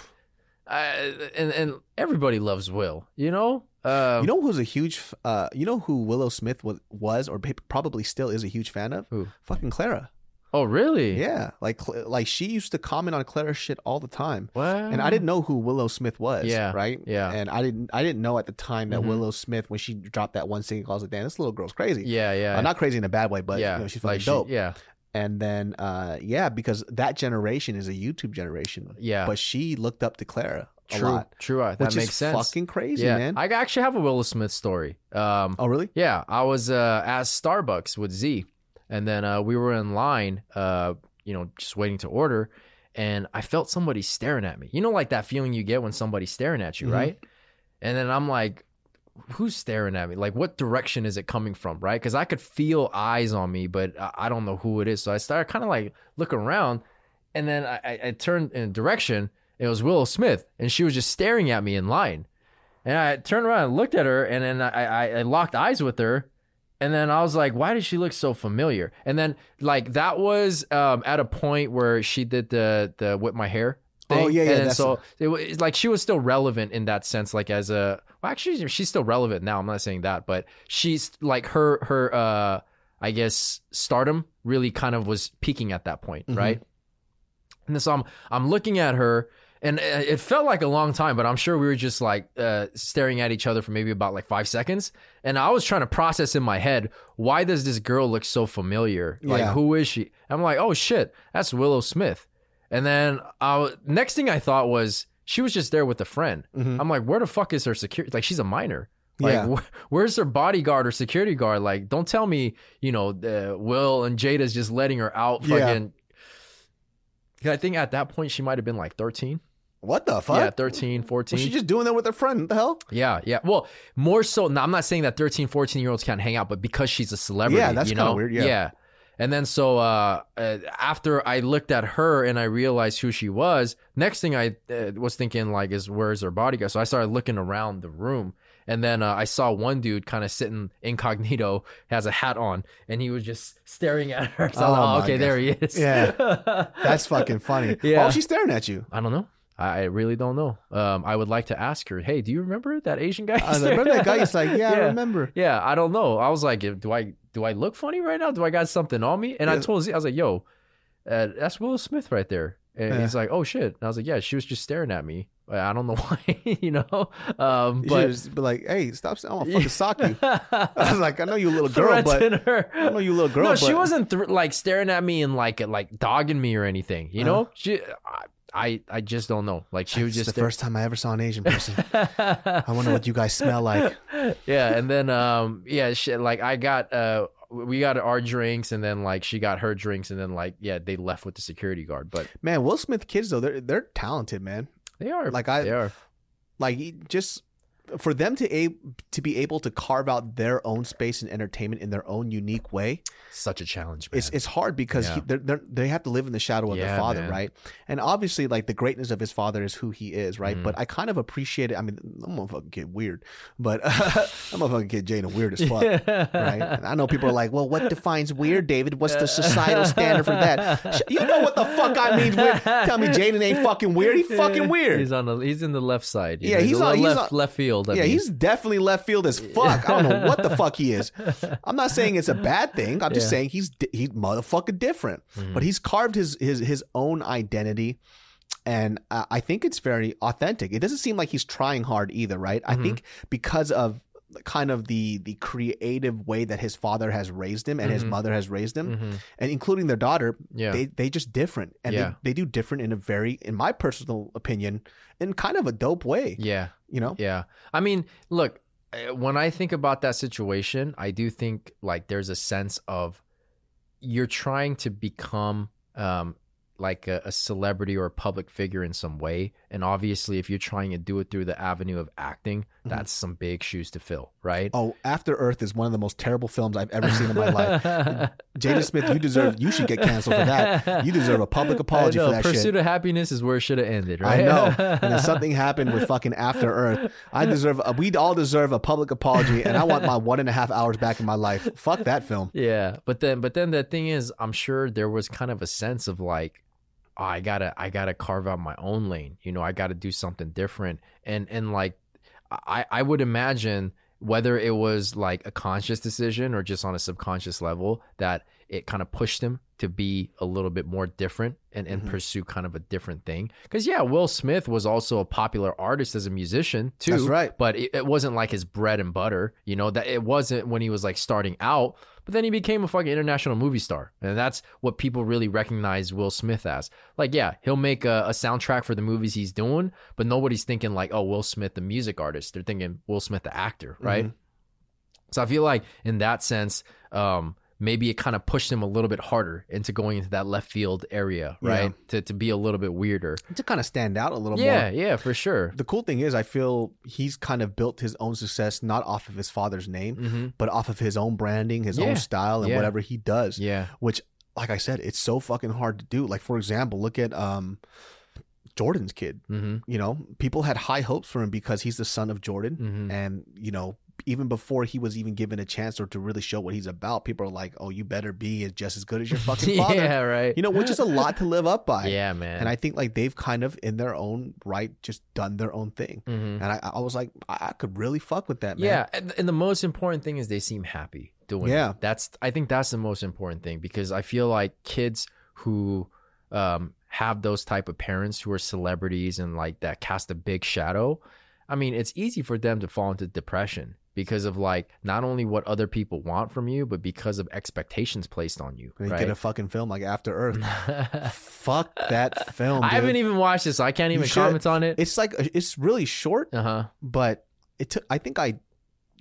uh, and and everybody loves Will. You know, um, You know who's a huge, uh, you know who Willow Smith was, was or probably still is a huge fan of? Who? Fucking Clara. Oh, really? Yeah, like like she used to comment on Clara shit all the time, What? and I didn't know who Willow Smith was. Yeah, right. yeah. and I didn't I didn't know at the time that Mhm. Willow Smith when she dropped that one single, I was like, damn, this little girl's crazy. Yeah, yeah. Uh, not crazy in a bad way, but yeah, you know, she's fucking like she- dope. yeah, And then, uh, yeah, because that generation is a YouTube generation. yeah. But she looked up to Clara a true, lot, true. uh, That which makes is sense. fucking crazy, yeah, man. I actually have a Will Smith story. Um, oh, really? Yeah, I was uh, at Starbucks with Z, and then uh, we were in line, uh, you know, just waiting to order, and I felt somebody staring at me. You know, like that feeling you get when somebody's staring at you, Mhm. right? And then I'm like, who's staring at me? Like, what direction is it coming from, right? Because I could feel eyes on me, but I don't know who it is. So I started kind of like looking around, and then I, I, I turned in a direction. It was Willow Smith, and she was just staring at me in line. And I turned around and looked at her, and then I, I, I locked eyes with her. And then I was like, why does she look so familiar? And then like that was um, at a point where she did the the whip my hair. Thing. Oh, yeah, yeah, And so it was like she was still relevant in that sense, like as a well, actually she's still relevant now. I'm not saying that, but she's like her her uh I guess stardom really kind of was peaking at that point, Mhm. right? And so I'm I'm looking at her and uh, it felt like a long time, but I'm sure we were just like uh, staring at each other for maybe about like five seconds. And I was trying to process in my head, why does this girl look so familiar? Like, Yeah. who is she? I'm like, oh shit, that's Willow Smith. And then next thing I thought was she was just there with a friend. Mhm. I'm like, where the fuck is her security? Like, she's a minor. Like, Yeah. wh- where's her bodyguard or security guard? Like, don't tell me, you know, uh, Will and Jada's just letting her out. Yeah. I think at that point she might have been like 13. What the fuck? Yeah, 13, 14. Was she just doing that with her friend? What the hell? yeah, yeah. Well, more so. Now, I'm not saying that 13, 14 year olds can't hang out, but because she's a celebrity. Yeah, that's you know? weird, yeah. Yeah. And then so uh, uh, after I looked at her and I realized who she was, next thing I uh, was thinking like is where's her bodyguard? So I started looking around the room, and then uh, I saw one dude kind of sitting incognito, has a hat on, and he was just staring at her. So Oh like, oh, okay, God. there he is. Yeah. That's fucking funny. Yeah. Why was she staring at you? I don't know. I I really don't know. Um, I would like to ask her. Hey, do you remember that Asian guy? I remember that guy? He's like, yeah, I remember. Yeah, I don't know. I was like, do I do I look funny right now? Do I got something on me? And I told Z, I was like, yo, uh, that's Will Smith right there. And Yeah. he's like, oh shit. And I was like, yeah, she was just staring at me. I don't know why, you know. Um, but just be like, hey, stop! Saying I'm gonna fucking sock you. I was like, I know you little girl, but her. I know you little girl. no, but she wasn't th- like staring at me and like like dogging me or anything. You Uh-huh. know, she. I, I I just don't know. Like she was just the first time I ever saw an Asian person. I wonder what you guys smell like. yeah, and then um yeah, shit, like I got uh we got our drinks and then like she got her drinks and then like yeah, they left with the security guard. But Man, Will Smith kids though, they're they're talented, man. they are Like, I- they are. Like just for them to a to be able to carve out their own space and entertainment in their own unique way, Such a challenge, man. it's it's hard because he, they're, they're, they have to live in the shadow of Yeah, their father, man. right? And obviously, like the greatness of his father is who he is, right? Mhm. But I kind of appreciate it. I mean, I'm gonna fucking get weird, but I'm gonna fucking get Jada weird as fuck. right? And I know people are like, well, what defines weird, David? What's the societal standard for that? You know what the fuck I mean weird? Tell me Jaden ain't fucking weird. He's fucking weird. He's on the he's in the left side. Yeah, know, he's a on- little he's left on- left field. I yeah, mean. he's definitely left field as fuck. I don't know what the fuck he is. I'm not saying it's a bad thing. I'm just Yeah. saying he's he's motherfucking different. Mhm. But he's carved his his his own identity, and I I think it's very authentic. It doesn't seem like he's trying hard either, right? I Mhm. think because of kind of the the creative way that his father has raised him and his Mhm. mother has raised him Mhm. and including their daughter yeah. they they just different and Yeah. they, they do different in a very in my personal opinion in kind of a dope way yeah. you know Yeah. I mean, look, uh, when I think about that situation, I do think like there's a sense of you're trying to become um like a, a celebrity or a public figure in some way. And obviously if you're trying to do it through the avenue of acting, mm-hmm. that's some big shoes to fill, right? oh after earth is one of the most terrible films i've ever seen in my life jada smith you deserve you should get canceled for that you deserve a public apology for that Pursuit shit of happiness is where it should have ended, right? I know, and then something happened with fucking After Earth. I deserve. A, we all deserve a public apology, and I want my one and a half hours back in my life. Fuck that film. Yeah, but then but then the thing is, I'm sure there was kind of a sense of like, oh, I gotta I gotta carve out my own lane. You know, I gotta do something different. And and like, I I would imagine whether it was like a conscious decision or just on a subconscious level that it kind of pushed him to be a little bit more different and, and Mhm. pursue kind of a different thing. Because yeah, Will Smith was also a popular artist as a musician too That's right. but it, it wasn't like his bread and butter you know that it wasn't when he was like starting out but then he became a fucking international movie star. And that's what people really recognize will smith as. Like yeah he'll make a, a soundtrack for the movies he's doing but nobody's thinking like oh will smith the music artist. They're thinking will smith the actor right? Mhm. so i feel like in that sense um maybe it kind of pushed him a little bit harder into going into that left field area right to, to be a little bit weirder To kind of stand out a little yeah more. yeah yeah, for sure The cool thing is, I feel he's kind of built his own success not off of his father's name, hmm but off of his own branding, his Yeah. own style, and Yeah. whatever he does. yeah Which, like I said, it's so fucking hard to do. Like for example, look at um, Jordan's kid. hmm You know, people had high hopes for him because he's the son of Jordan, hmm and you know, even before he was even given a chance or to really show what he's about, people are like, "Oh, you better be just as good as your fucking father." yeah right You know, which is a lot to live up by. Yeah, man. And I think like they've kind of in their own right just done their own thing. Mhm. And I, I was like, I, I could really fuck with that, man. yeah, and, and the most important thing is they seem happy doing Yeah. it. That's I think that's the most important thing because I feel like kids who um, have those type of parents who are celebrities and like that cast a big shadow, I mean, it's easy for them to fall into depression because of like not only what other people want from you, but because of expectations placed on you. And right? get a fucking film like After Earth. Fuck that film. I haven't even watched it, so I can't even comment on it. It's like it's really short, Uh huh. but it took. I think I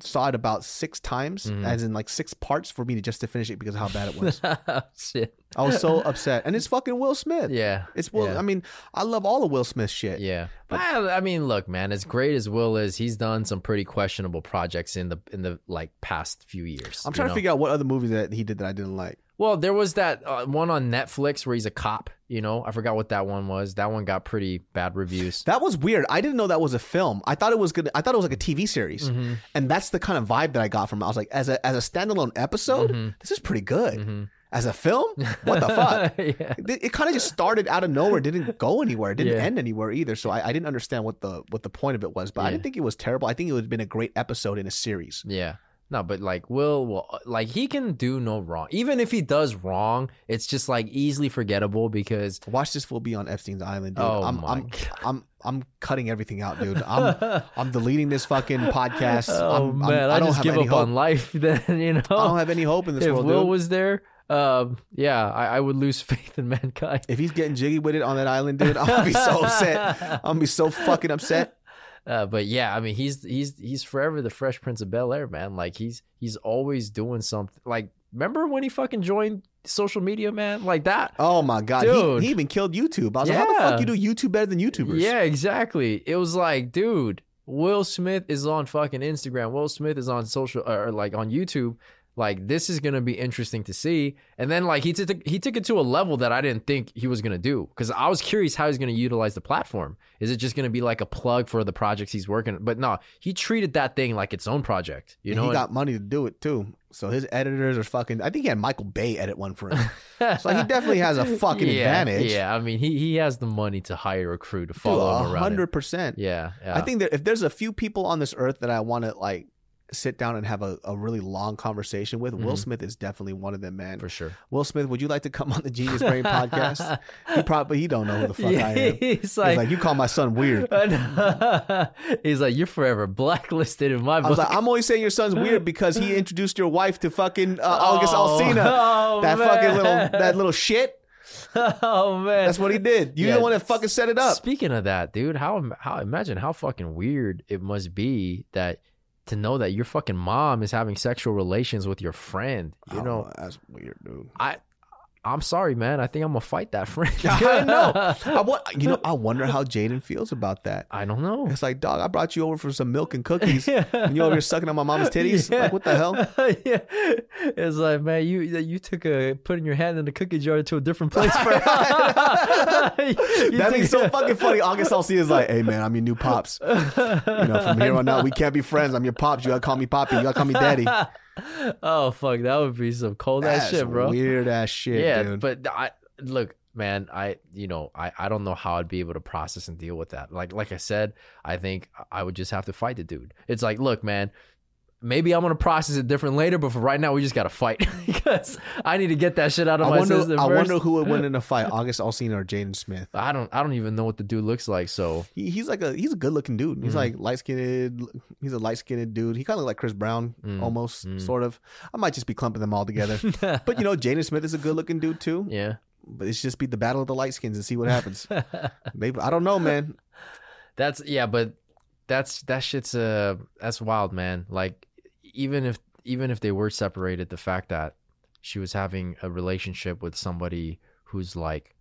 saw it about six times, Mhm. as in like six parts, for me to just to finish it because of how bad it was. Shit. I was so upset, and it's fucking Will Smith. Yeah. It's Will. Yeah. I mean, I love all of Will Smith shit. Yeah, but I, I mean, look, man. As great as Will is, he's done some pretty questionable projects in the in the like past few years. I'm trying know? to figure out what other movies that he did that I didn't like. Well, there was that uh, one on Netflix where he's a cop. You know, I forgot what that one was. That one got pretty bad reviews. That was weird. I didn't know that was a film. I thought it was gonna. I thought it was like a TV series, Mhm. and that's the kind of vibe that I got from. it. I was like, as a as a standalone episode, Mhm. this is pretty good. Mhm. As a film, what the fuck? yeah. It, it kind of just started out of nowhere. Didn't go anywhere. It didn't Yeah. end anywhere either. So I, I didn't understand what the what the point of it was. But I didn't think it was terrible. I think it would have been a great episode in a series. Yeah. No, but like Will, will like he can do no wrong. Even if he does wrong, it's just like easily forgettable because Watch this fool be on Epstein's island, dude. Oh I'm my I'm, God. I'm I'm cutting everything out, dude. I'm I'm deleting this fucking podcast. oh I'm, I'm, man, I, I don't just have give any up hope. on life. Then you know, I don't have any hope in this world. if world, Will dude. was there, um, yeah, I, I would lose faith in mankind. if he's getting jiggy with it on that island, dude, I'm gonna be so upset. I'm gonna be so fucking upset. Uh, but yeah, I mean, he's he's he's forever the Fresh Prince of Bel Air, man. Like he's he's always doing something. Like remember when he fucking joined social media, man? Like that. Oh my god, Dude. he, he even killed YouTube. I was like, how the fuck Yeah. you do YouTube better than YouTubers? Yeah, exactly. It was like, dude, Will Smith is on fucking Instagram. Will Smith is on social or like on YouTube. Like this is gonna be interesting to see. And then like he took he took it to a level that I didn't think he was gonna do because I was curious how he's gonna utilize the platform. Is it just gonna be like a plug for the projects he's working? But no, he treated that thing like its own project. You And know, he got money to do it too. So his editors are fucking. I think he had Michael Bay edit one for him. so he definitely has a fucking yeah, advantage. Yeah, I mean he he has the money to hire a crew to Dude, follow him around. Hundred percent. Yeah, yeah. I think that if there's a few people on this earth that I want to like sit down and have a, a really long conversation with, Will Mhm. Smith is definitely one of them, man. for sure. Will Smith, would you like to come on the Genius Brain podcast? He probably he don't know who the fuck I am. He's He's like, like, you call my son weird. he's like, you're forever blacklisted in my I book. was like, I'm only saying your son's weird because he introduced your wife to fucking uh, August Alsina. Oh, that fucking little that little shit. oh man, That's what he did. You Yeah. the one that fucking set it up. Speaking of that, dude, how how imagine how fucking weird it must be that to know that your fucking mom is having sexual relations with your friend. You Oh, know, that's weird, dude. I I'm sorry, man. I think I'm gonna fight that friend. I know. I want, you know, I wonder how Jaden feels about that. I don't know. It's like, dog, I brought you over for some milk and cookies. And you over here sucking on my mama's titties? Like, what the hell? yeah. It's like, man, you you took a putting your hand in the cookie jar to a different place. For That'd be so fucking funny. August I'll Alsina is like, hey man, I'm your new pops. You know, from here on out, we can't be friends. I'm your pops. You gotta call me poppy. You gotta call me daddy. Oh fuck, that would be some cold ass shit, bro. Weird ass shit, yeah, dude. but I look, man, I you know I I don't know how I'd be able to process and deal with that. Like like I said, I think I would just have to fight the dude. It's like, look, man. Maybe I'm gonna process it different later, but for right now, we just gotta fight because I need to get that shit out of I my wonder. system I first. wonder who would win in a fight, August Alsina or Jaden Smith. I don't. I don't even know what the dude looks like. So He, he's like a he's a good looking dude. He's Mhm. like light skinned. He's a light skinned dude. He kind of like Chris Brown, Mm, almost mm. sort of. I might just be clumping them all together. but you know, Jaden Smith is a good looking dude too. yeah. But it's just be the battle of the light skins and see what happens. Maybe I don't know, man. That's yeah, but that's that shit's uh that's wild, man. Like even if even if they were separated, the fact that she was having a relationship with somebody who's like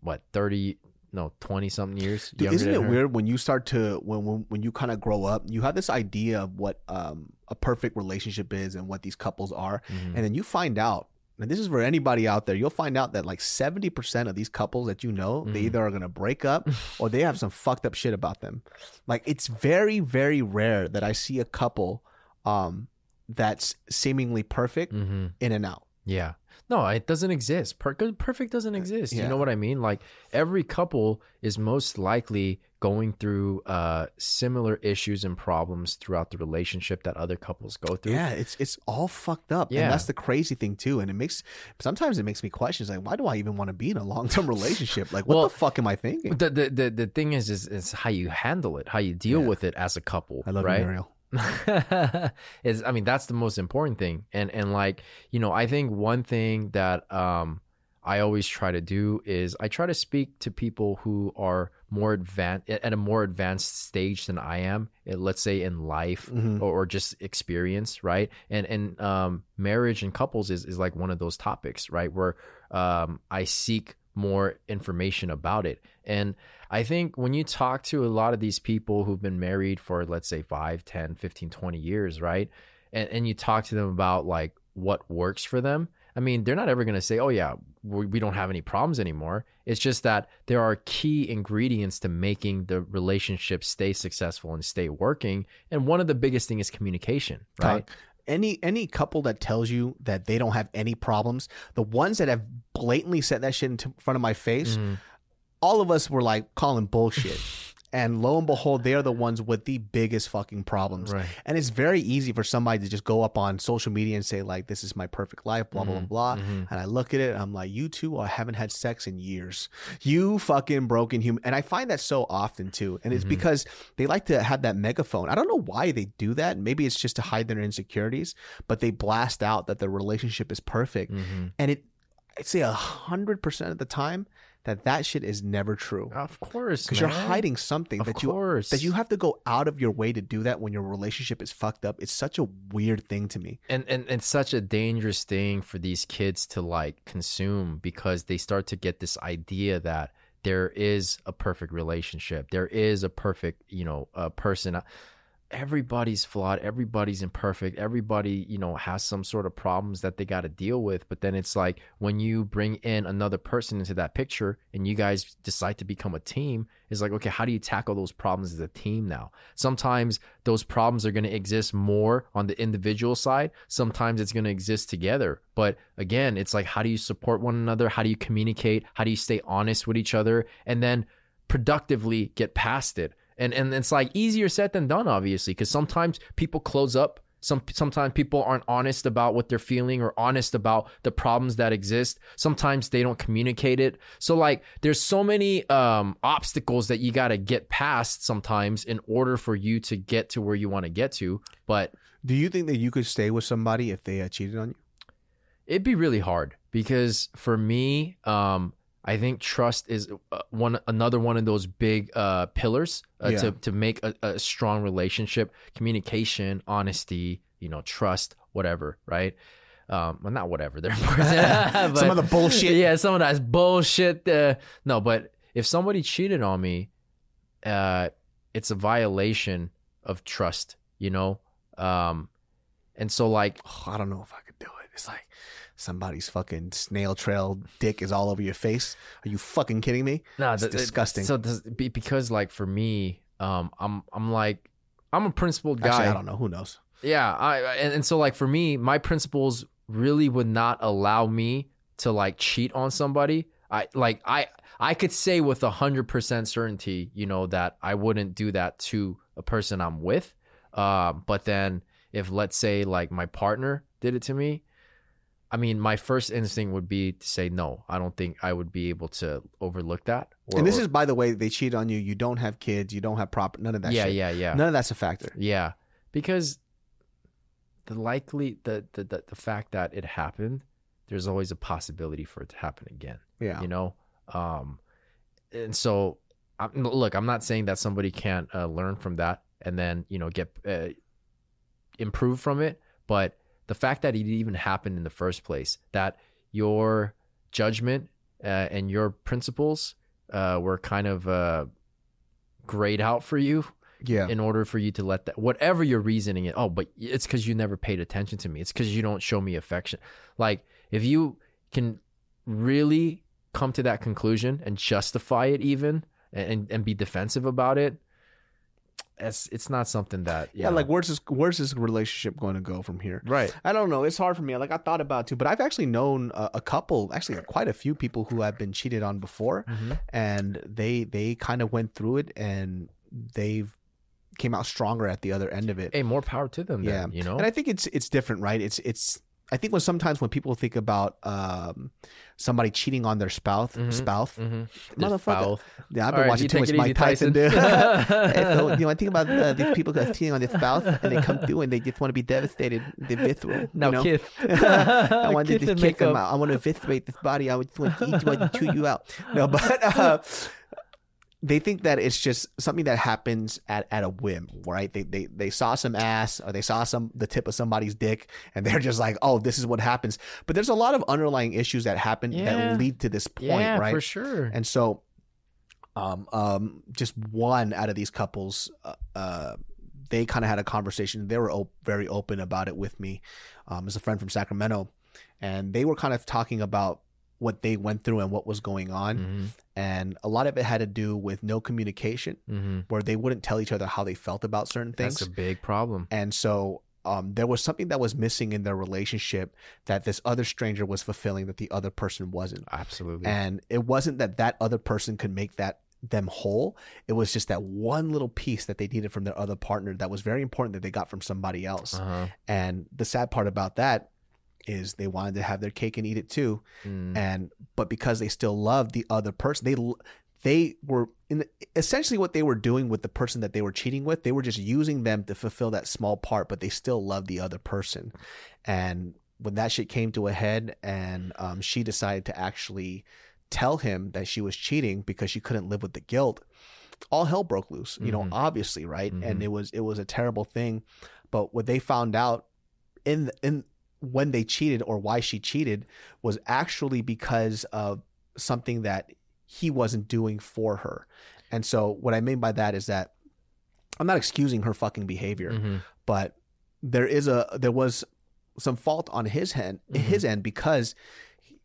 what thirty no twenty something years Dude, isn't it her? weird when you start to when when, when you kind of grow up, you have this idea of what um, a perfect relationship is and what these couples are, Mhm. and then you find out. And this is for anybody out there. You'll find out that like seventy percent of these couples that you know, they Mhm. either are gonna break up or they have some fucked up shit about them. Like it's very very rare that I see a couple um, that's seemingly perfect Mhm. in and out. Yeah. No, it doesn't exist. Per- perfect doesn't exist. You know what I mean? Like every couple is most likely going through uh, similar issues and problems throughout the relationship that other couples go through. Yeah, it's it's all fucked up, Yeah. and that's the crazy thing too. And it makes sometimes it makes me question, like, why do I even want to be in a long term relationship? Like, what Well, the fuck am I thinking? The, the the the thing is is is how you handle it, how you deal Yeah. with it as a couple. I love right? you, Mariel. is I mean that's the most important thing. And and like, you know, I think one thing that um I always try to do is I try to speak to people who are more advanced at a more advanced stage than I am, eh, let's say in life Mhm. or, or just experience, right? And and um marriage and couples is is like one of those topics, right? Where um I seek more information about it. And I think when you talk to a lot of these people who've been married for let's say 5, 10, 15, 20 years, right? And and you talk to them about like what works for them. I mean, they're not ever going to say, "Oh yeah, we, we don't have any problems anymore." It's just that there are key ingredients to making the relationship stay successful and stay working, and one of the biggest thing is communication, right? Talk. Any any couple that tells you that they don't have any problems, the ones that have blatantly said that shit in t- front of my face, Mhm. All of us were like calling bullshit. and lo and behold, they are the ones with the biggest fucking problems. Right. And it's very easy for somebody to just go up on social media and say like, "This is my perfect life," blah blah Mhm, blah blah. mhm. And I look at it, and I'm like, "You two I haven't had sex in years. You fucking broken human." And I find that so often too. And it's Mhm. because they like to have that megaphone. I don't know why they do that. Maybe it's just to hide their insecurities, but they blast out that the relationship is perfect. Mhm. And it, I'd say a hundred percent of the time that that shit is never true Of course, because you're hiding something Of that you course. that you have to go out of your way to do that when your relationship is fucked up. It's such a weird thing to me. and, and it's such a dangerous thing for these kids to like consume because they start to get this idea that there is a perfect relationship there is a perfect you know a person everybody's flawed everybody's imperfect everybody you know has some sort of problems that they got to deal with but then it's like when you bring in another person into that picture and you guys decide to become a team it's like okay how do you tackle those problems as a team now? Sometimes those problems are going to exist more on the individual side. Sometimes it's going to exist together. But again it's like how do you support one another? How do you communicate? How do you stay honest with each other? And then productively get past it and and it's like easier said than done obviously because sometimes people close up. Some sometimes people aren't honest about what they're feeling or honest about the problems that exist. Sometimes they don't communicate it. So like there's so many um obstacles that you got to get past sometimes in order for you to get to where you want to get to but Do you think that you could stay with somebody if they uh, cheated on you? it'd be really hard because for me um i think trust is uh, one another one of those big uh pillars uh, Yeah. to to make a, a strong relationship communication honesty you know trust whatever right um well not whatever they're important Some of the bullshit. yeah some of that's bullshit uh, no but if somebody cheated on me uh it's a violation of trust you know um and so like Oh, I don't know if I could do it. It's like somebody's fucking snail trail dick is all over your face. Are you fucking kidding me? No, It's th- disgusting. So this, because like for me, um, I'm I'm like I'm a principled guy. Actually, I don't know. Who knows? Yeah, I and, and so like for me, my principles really would not allow me to like cheat on somebody. I like I I could say with a hundred percent certainty, you know, that I wouldn't do that to a person I'm with. Uh, but then if let's say like my partner did it to me, I mean, my first instinct would be to say no. I don't think I would be able to overlook that. Or- and this or- is, by the way, they cheat on you. You don't have kids. You don't have proper. None of that. yeah, shit. yeah, yeah. None of that's a factor. Yeah, because the likely the, the the the fact that it happened, there's always a possibility for it to happen again. Yeah. You know, um, and so I'm, look, I'm not saying that somebody can't uh, learn from that and then you know get uh, improve from it, but the fact that it even happened in the first place, that your judgment uh, and your principles uh, were kind of uh, grayed out for you Yeah. in order for you to let that whatever your reasoning is oh but it's because you never paid attention to me it's because you don't show me affection like if you can really come to that conclusion and justify it even and and be defensive about it it's it's not something that Yeah, like where's this where's this relationship going to go from here? right. I don't know. It's hard for me. Like I thought about too, but I've actually known a, a couple, actually quite a few people who have been cheated on before, Mhm. and they they kind of went through it and they've came out stronger at the other end of it. Hey, more power to them. yeah, Then, you know. and I think it's it's different, right? It's it's. I think when sometimes when people think about um, somebody cheating on their spouse, Mhm. spouse, mm-hmm. motherfucker. Yeah, I've been right, watching too much Mike Tyson, Tyson. dude. So, you know, I think about uh, these people that are cheating on their spouse, and they come through and they just want to be devastated. They're visceral. Now, you know? Kith. I want to just kick them out. I want to eviscerate this body. I just want to eat you chew you out. No, but uh, they think that it's just something that happens at, at a whim, right? They, they they saw some ass or they saw some the tip of somebody's dick, and they're just like, oh, this is what happens. But there's a lot of underlying issues that happen Yeah. that lead to this point, yeah, right? for sure. And so, um, um, just one out of these couples, uh, uh they kind of had a conversation. They were op- very open about it with me. Um, as a friend from Sacramento, and they were kind of talking about what they went through and what was going on, Mhm, and a lot of it had to do with no communication, mhm. where they wouldn't tell each other how they felt about certain things. That's a big problem. And so um, there was something that was missing in their relationship that this other stranger was fulfilling that the other person wasn't. Absolutely. And it wasn't that that other person could make that them whole. It was just that one little piece that they needed from their other partner that was very important that they got from somebody else. uh-huh. And the sad part about that is they wanted to have their cake and eat it too. Mm. And but because they still loved the other person, they they were in essentially what they were doing with the person that they were cheating with. They were just using them to fulfill that small part, but they still loved the other person. And when that shit came to a head, and um, she decided to actually tell him that she was cheating because she couldn't live with the guilt, all hell broke loose. You know, Mhm. obviously, right? And Mhm. it was it was a terrible thing. But what they found out in in when they cheated or why she cheated was actually because of something that he wasn't doing for her. And so what I mean by that is that I'm not excusing her fucking behavior, Mhm. but there is a there was some fault on his hand Mhm. his end because he-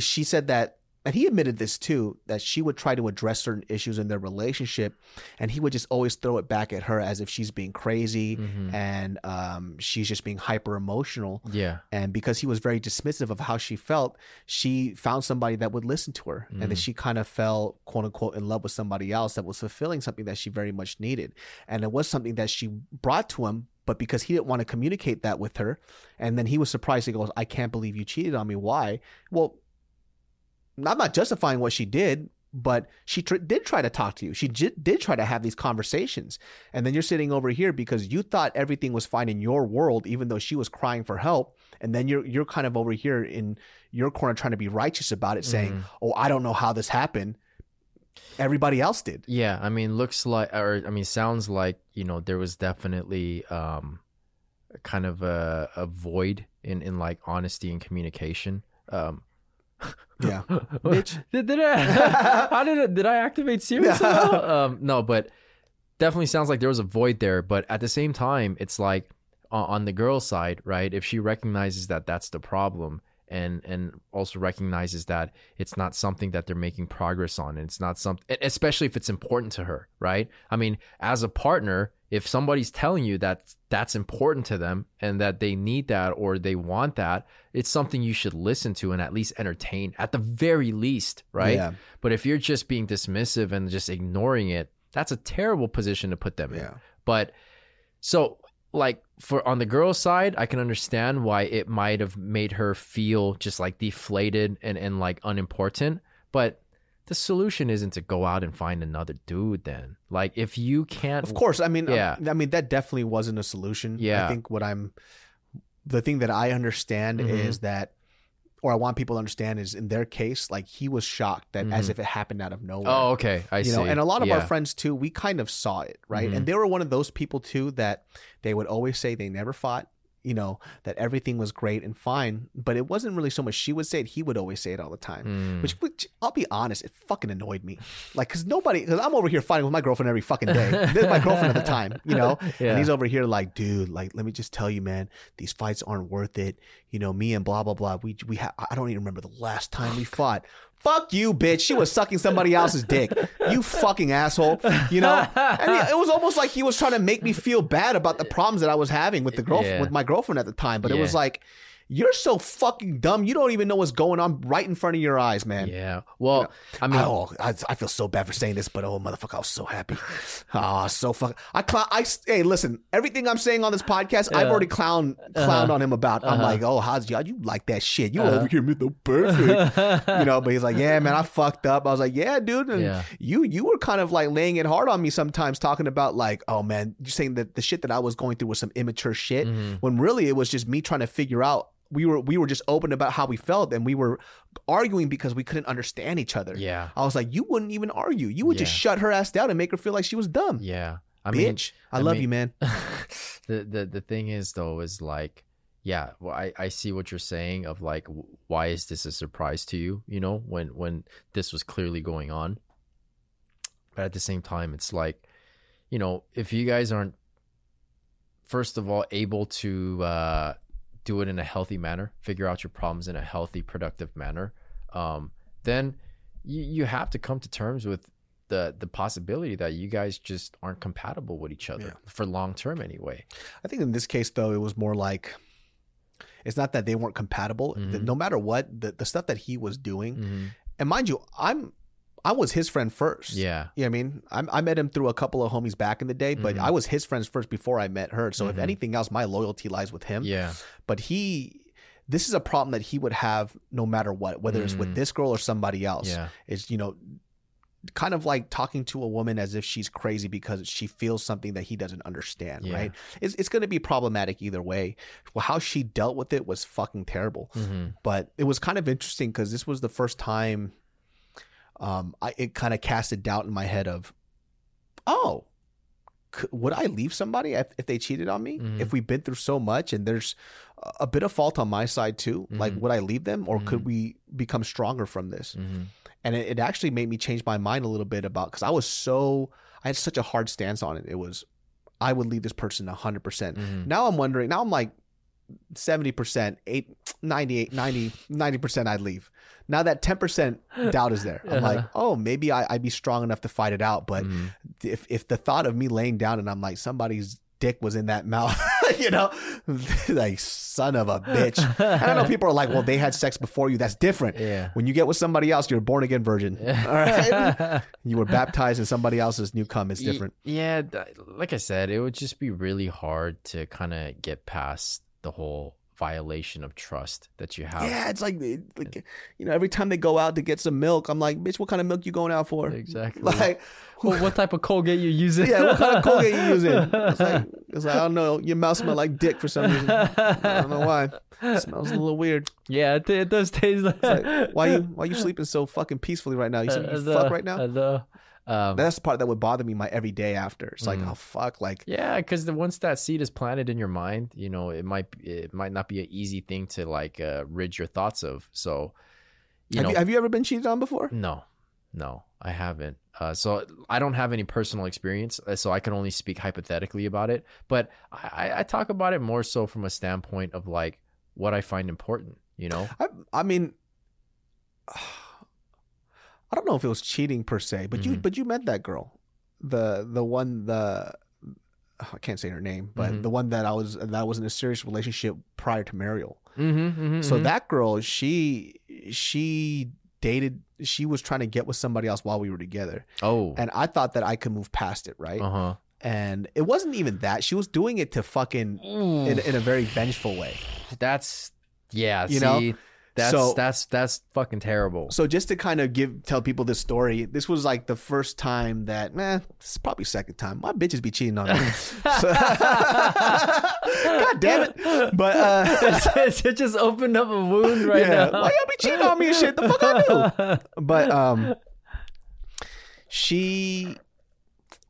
she said that and he admitted this too that she would try to address certain issues in their relationship and he would just always throw it back at her as if she's being crazy Mhm. and um, she's just being hyper emotional Yeah. and because he was very dismissive of how she felt she found somebody that would listen to her and then she kind of fell quote unquote in love with somebody else that was fulfilling something that she very much needed. And it was something that she brought to him but because he didn't want to communicate that with her and then he was surprised he goes i can't believe you cheated on me. Why? Well i'm not justifying what she did but she tr- did try to talk to you. She j- did try to have these conversations. And then you're sitting over here because you thought everything was fine in your world even though she was crying for help. And then you're you're kind of over here in your corner trying to be righteous about it saying Mhm. oh i don't know how this happened. Everybody else did. Yeah, I mean, looks like, or I mean, sounds like you know there was definitely um, kind of a, a void in in like honesty and communication. Um, yeah Bitch. did, did I? How did it, did I activate Siri? somehow? um, no, but definitely sounds like there was a void there. But at the same time, it's like on, on the girl side, right? If she recognizes that that's the problem, and and also recognizes that it's not something that they're making progress on, and it's not something, especially if it's important to her, right? I mean, as a partner, if somebody's telling you that that's important to them and that they need that or they want that, it's something you should listen to and at least entertain at the very least, right? yeah But if you're just being dismissive and just ignoring it, that's a terrible position to put them in. But so like for on the girl's side, I can understand why it might have made her feel just like deflated and, and like unimportant. But the solution isn't to go out and find another dude then. Like if you can't Of course, I mean, Yeah. I mean that definitely wasn't a solution. Yeah. I think what I'm, the thing that I understand Mhm. is that, or I want people to understand is in their case, like he was shocked that as Mhm. if it happened out of nowhere. Oh, okay. I you see. know, and a lot of our friends too, we kind of saw it, right? Mhm. And they were one of those people too that they would always say they never fought, you know, that everything was great and fine, but it wasn't really so much she would say it, he would always say it all the time. Mm. Which, which I'll be honest, it fucking annoyed me. Like, cause nobody, cause I'm over here fighting with my girlfriend every fucking day. this is my girlfriend at the time, you know? Yeah. And he's over here like, dude, like, let me just tell you, man, these fights aren't worth it. You know, me and blah, blah, blah. We, we have, I don't even remember the last time we fought. Fuck you, bitch. She was sucking somebody else's dick. You fucking asshole. You know? And it was almost like he was trying to make me feel bad about the problems that I was having with the girl Yeah. with my girlfriend at the time. But it was like, you're so fucking dumb. You don't even know what's going on right in front of your eyes, man. Yeah. Well, I mean, oh, I, I feel so bad for saying this, but oh, motherfucker, I was so happy. Ah, so fuck. I clown. I hey, listen. Everything I'm saying on this podcast, I've already clown clowned Uh-huh. on him about. I'm Uh-huh. like, oh, how's y'all? You like that shit? You Uh-huh. over here, Mr. Perfect. you know, but he's like, yeah, man, I fucked up. I was like, yeah, dude. And Yeah. you you were kind of like laying it hard on me sometimes, talking about like, oh man, you're saying that the shit that I was going through was some immature shit, Mhm. when really it was just me trying to figure out. We were we were just open about how we felt, and we were arguing because we couldn't understand each other. yeah. I was like, you wouldn't even argue. You would just shut her ass down and make her feel like she was dumb. Yeah. I Bitch, mean, I, I love mean- you, man. the the the thing is though is like yeah well i i see what you're saying of like why is this a surprise to you you know when when this was clearly going on but at the same time it's like you know if you guys aren't first of all able to uh do it in a healthy manner figure out your problems in a healthy productive manner um then you you have to come to terms with the the possibility that you guys just aren't compatible with each other Yeah. for long term anyway I think in this case, though, it was more like it's not that they weren't compatible. Mhm. That no matter what, the, the stuff that he was doing, Mhm. and mind you, I'm I was his friend first. Yeah. You know what I mean? I, I met him through a couple of homies back in the day, but Mhm. I was his friends first before I met her. So if Mhm. anything else, my loyalty lies with him. Yeah. But he, this is a problem that he would have no matter what, whether it's with Mhm. this girl or somebody else. Yeah. is you know kind of like talking to a woman as if she's crazy because she feels something that he doesn't understand Yeah. right it's, it's going to be problematic either way well how she dealt with it was fucking terrible hmm but it was kind of interesting because this was the first time um I, it kind of cast a doubt in my head of oh c- would I leave somebody if, if they cheated on me? Mhm. If we've been through so much and there's a- bit of fault on my side too, like Mhm. would I leave them or could Mhm. we become stronger from this? hmm and it, it actually made me change my mind a little bit about because I was so I had such a hard stance on it. It was I would leave this person hundred percent. Mhm. Now I'm wondering. Now I'm like seventy percent, 8, 98, 90 90%, I'd leave. Now that ten percent doubt is there. I'm like, Uh-huh. oh, maybe I, I'd be strong enough to fight it out. But Mhm. if if the thought of me laying down and I'm like somebody's dick was in that mouth, you know, like son of a bitch. And I know people are like, well, they had sex before you. That's different. Yeah. When you get with somebody else, you're a born again virgin. All right. You were baptized in somebody else's new cum. It's different. Yeah, like I said, it would just be really hard to kind of get past the whole violation of trust that you have. Yeah, it's like, like, you know, every time they go out to get some milk, I'm like, bitch, what kind of milk you going out for? Exactly. Like, well, what type of Colgate you using? yeah, what kind of Colgate you using? It's like, it's like, I don't know. Your mouth smell like dick for some reason. I don't know why. It smells a little weird. yeah, it, it does taste like. Like, why you why you sleeping so fucking peacefully right now? You, sleep, you Uh, fuck right now? uh, the- um, That's the part that would bother me my every day after. It's like, Mm. oh fuck, like Yeah, because once that seed is planted in your mind, you know it might it might not be an easy thing to like uh, rid your thoughts of. So, you have know, you have you ever been cheated on before? no, no, I haven't. Uh, so I don't have any personal experience, uh, so I can only speak hypothetically about it. But I, I- I talk about it more so from a standpoint of like what I find important. You know, I, I mean, I don't know if it was cheating per se, but you Mhm. but you met that girl, the the one the I can't say her name, but Mhm. the one that I was that was in a serious relationship prior to Mariel. mm-hmm, So that girl, she she dated, she was trying to get with somebody else while we were together, oh, and I thought that I could move past it, right? uh huh, And it wasn't even that she was doing it to fucking in, in a very vengeful way. that's yeah, You know? That's So- that's that's fucking terrible. So just to kind of give tell people this story, this was like the first time that, man, is probably second time. My bitches be cheating on me. So- God damn it! But uh, it just opened up a wound right yeah, now. why y'all be cheating on me and shit? The fuck I do? But um, she,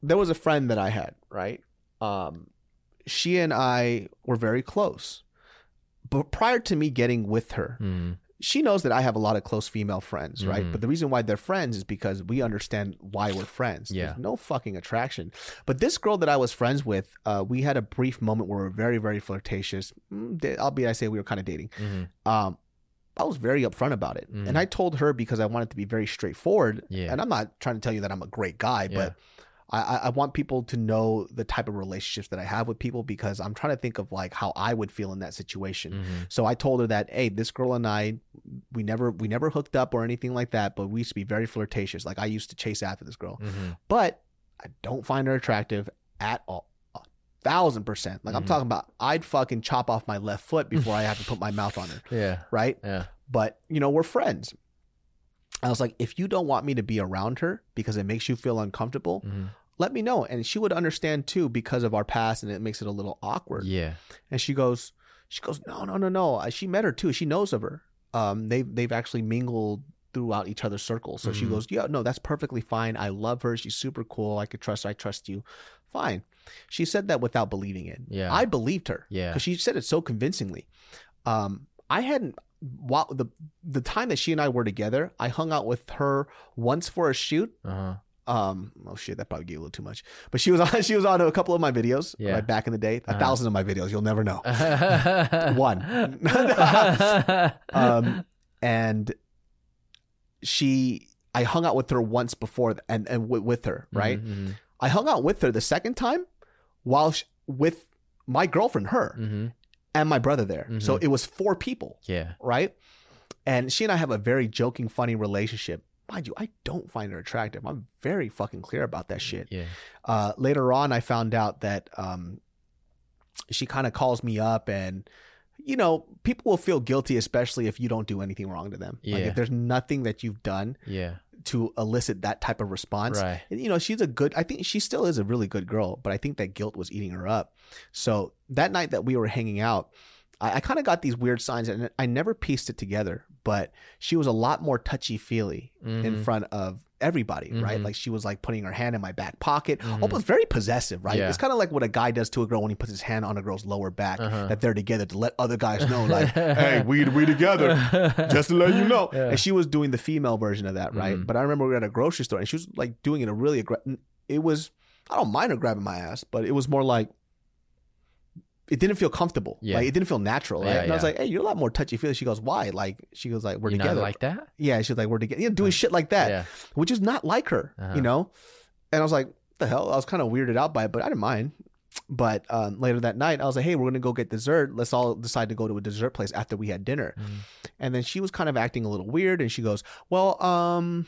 there was a friend that I had, right? Um, she and I were very close, but prior to me getting with her, Mm, she knows that I have a lot of close female friends, right? Mhm. But the reason why they're friends is because we understand why we're friends. Yeah. There's no fucking attraction. But this girl that I was friends with, uh, we had a brief moment where we were very, very flirtatious. Mm, da- Albeit I say we were kind of dating. mhm. Um, I was very upfront about it, Mm. and I told her because I wanted to be very straightforward. Yeah. And I'm not trying to tell you that I'm a great guy, Yeah. but I, I- want people to know the type of relationships that I have with people because I'm trying to think of like how I would feel in that situation. Mhm. So I told her that, hey, this girl and I, we never we never hooked up or anything like that, but we used to be very flirtatious. Like I used to chase after this girl, Mhm. but I don't find her attractive at all. A thousand percent. Like I'm Mhm. talking about, I'd fucking chop off my left foot before I have to put my mouth on her, Yeah. right? Yeah. But you know, we're friends. I was like, if you don't want me to be around her because it makes you feel uncomfortable, Mhm. Let me know. And she would understand too because of our past, and it makes it a little awkward. Yeah. And she goes, she goes, no, no, no, no. Uh, She met her too. She knows of her. Um, they've they've actually mingled throughout each other's circles. So she Mhm. goes, yeah, no, that's perfectly fine. I love her. She's super cool. I could trust her. I trust you. Fine. She said that without believing it. Yeah. I believed her Yeah. because she said it so convincingly. Um, I hadn't while the the time that she and I were together, I hung out with her once for a shoot. Uh-huh. Um, oh shit, that probably gave a little too much. But she was on she was on a couple of my videos, Yeah. right back in the day. A Uh-huh. thousand of my videos, you'll never know. One. um, and she, I hung out with her once before, and and with, with her, right? Mhm. I hung out with her the second time, while sh with my girlfriend, her, Mhm. and my brother there. So Mhm. it was four people, Yeah. right? And she and I have a very joking, funny relationship. Mind you, I don't find her attractive. I'm very fucking clear about that shit. Yeah. Uh, later on, I found out that um, she kind of calls me up, and you know, people will feel guilty, especially if you don't do anything wrong to them. Like if there's nothing that you've done Yeah. to elicit that type of response. Right. And, you know, she's a good. I think she still is a really good girl, but I think that guilt was eating her up. So that night that we were hanging out, I, I kind of got these weird signs, and I never pieced it together. But she was a lot more touchy feely in Mhm. front of everybody, right? Mhm. Like she was like putting her hand in my back pocket, Mhm. almost very possessive, right? Yeah. It's kind of like what a guy does to a girl when he puts his hand on a girl's lower back, Uh-huh. that they're together to let other guys know, like, hey, we we together, just to let you know. Yeah. And she was doing the female version of that, right? Mhm. But I remember we were at a grocery store and she was like doing it a really aggressive. It was I don't mind her grabbing my ass, but it was more like it didn't feel comfortable. Yeah. Like it didn't feel natural, right? Yeah, and I was like, hey, you're a lot more touchy feely. She goes, why? Like she goes like we're you not together. like that? yeah, she's like we're together. You know, doing shit like that, Yeah. which is not like her, Uh-huh. you know. And I was like, what the hell? I was kind of weirded out by it, but I didn't mind. But um, later that night, I was like, hey, we're gonna go get dessert. Let's all decide to go to a dessert place after we had dinner. Mhm. And then she was kind of acting a little weird, and she goes, "Well, um,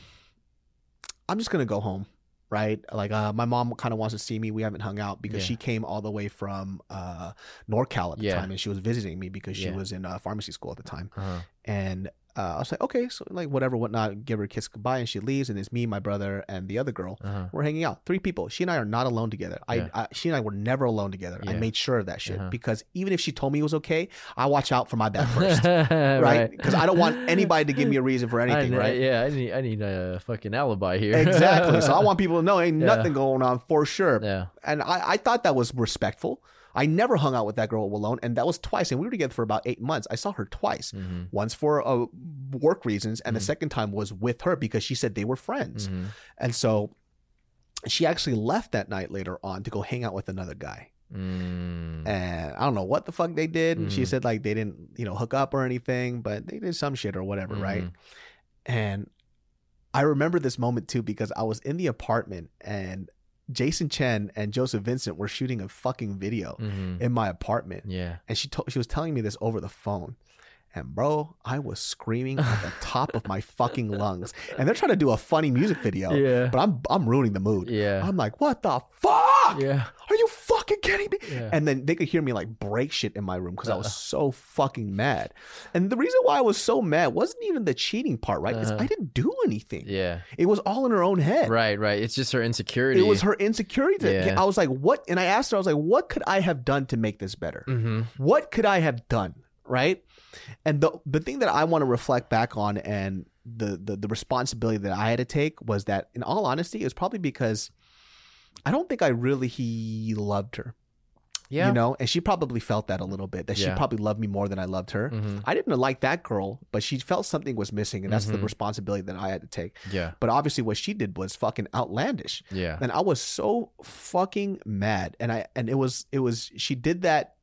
I'm just gonna go home, right? Like, uh, my mom kind of wants to see me. We haven't hung out because Yeah. she came all the way from uh NorCal at the Yeah. time, and she was visiting me because she Yeah. was in uh, pharmacy school at the time. Uh-huh. And uh, I was like, okay, so like whatever, whatnot. Give her a kiss goodbye, and she leaves, and it's me, my brother, and the other girl. Uh-huh. We're hanging out. Three people. She and I are not alone together. Yeah. I, I she and I were never alone together. I made sure of that shit Uh-huh. because even if she told me it was okay, I watch out for my back first right? right? Because I don't want anybody to give me a reason for anything, I, right? Yeah, I need I need a fucking alibi here. exactly. So I want people to know ain't Yeah. nothing going on for sure. yeah. And I, I thought that was respectful. I never hung out with that girl alone, and that was twice. And we were together for about eight months. I saw her twice. hmm Once for uh, work reasons, and the Mhm. second time was with her because she said they were friends. hmm And so she actually left that night later on to go hang out with another guy. Mm. And I don't know what the fuck they did. And she Mhm. said like they didn't, you know, hook up or anything, but they did some shit or whatever, right? Mhm. And I remember this moment too because I was in the apartment and Jason Chen and Joseph Vincent were shooting a fucking video Mhm. in my apartment. Yeah. And she told she was telling me this over the phone. And bro, I was screaming at the top of my fucking lungs. And they're trying to do a funny music video. Yeah. But I'm I'm ruining the mood. Yeah. I'm like, what the fuck? Yeah. Are you fucking kidding me? Yeah. And then they could hear me like break shit in my room because I was Uh-uh. so fucking mad. And the reason why I was so mad wasn't even the cheating part, right? Uh-huh. I didn't do anything. Yeah. It was all in her own head. Right. Right. It's just her insecurity. It was her insecurity. that- Yeah. I was like, what? And I asked her, I was like, what could I have done to make this better? hmm What could I have done? Right. And the the thing that I want to reflect back on and the, the the responsibility that I had to take was that in all honesty, it was probably because I don't think I really he loved her. Yeah. You know, and she probably felt that a little bit, that she probably loved me more than I loved her. hmm I didn't like that girl, but she felt something was missing, and that's the Mhm. responsibility that I had to take. Yeah. But obviously, what she did was fucking outlandish, Yeah. and I was so fucking mad. And I and it was it was she did that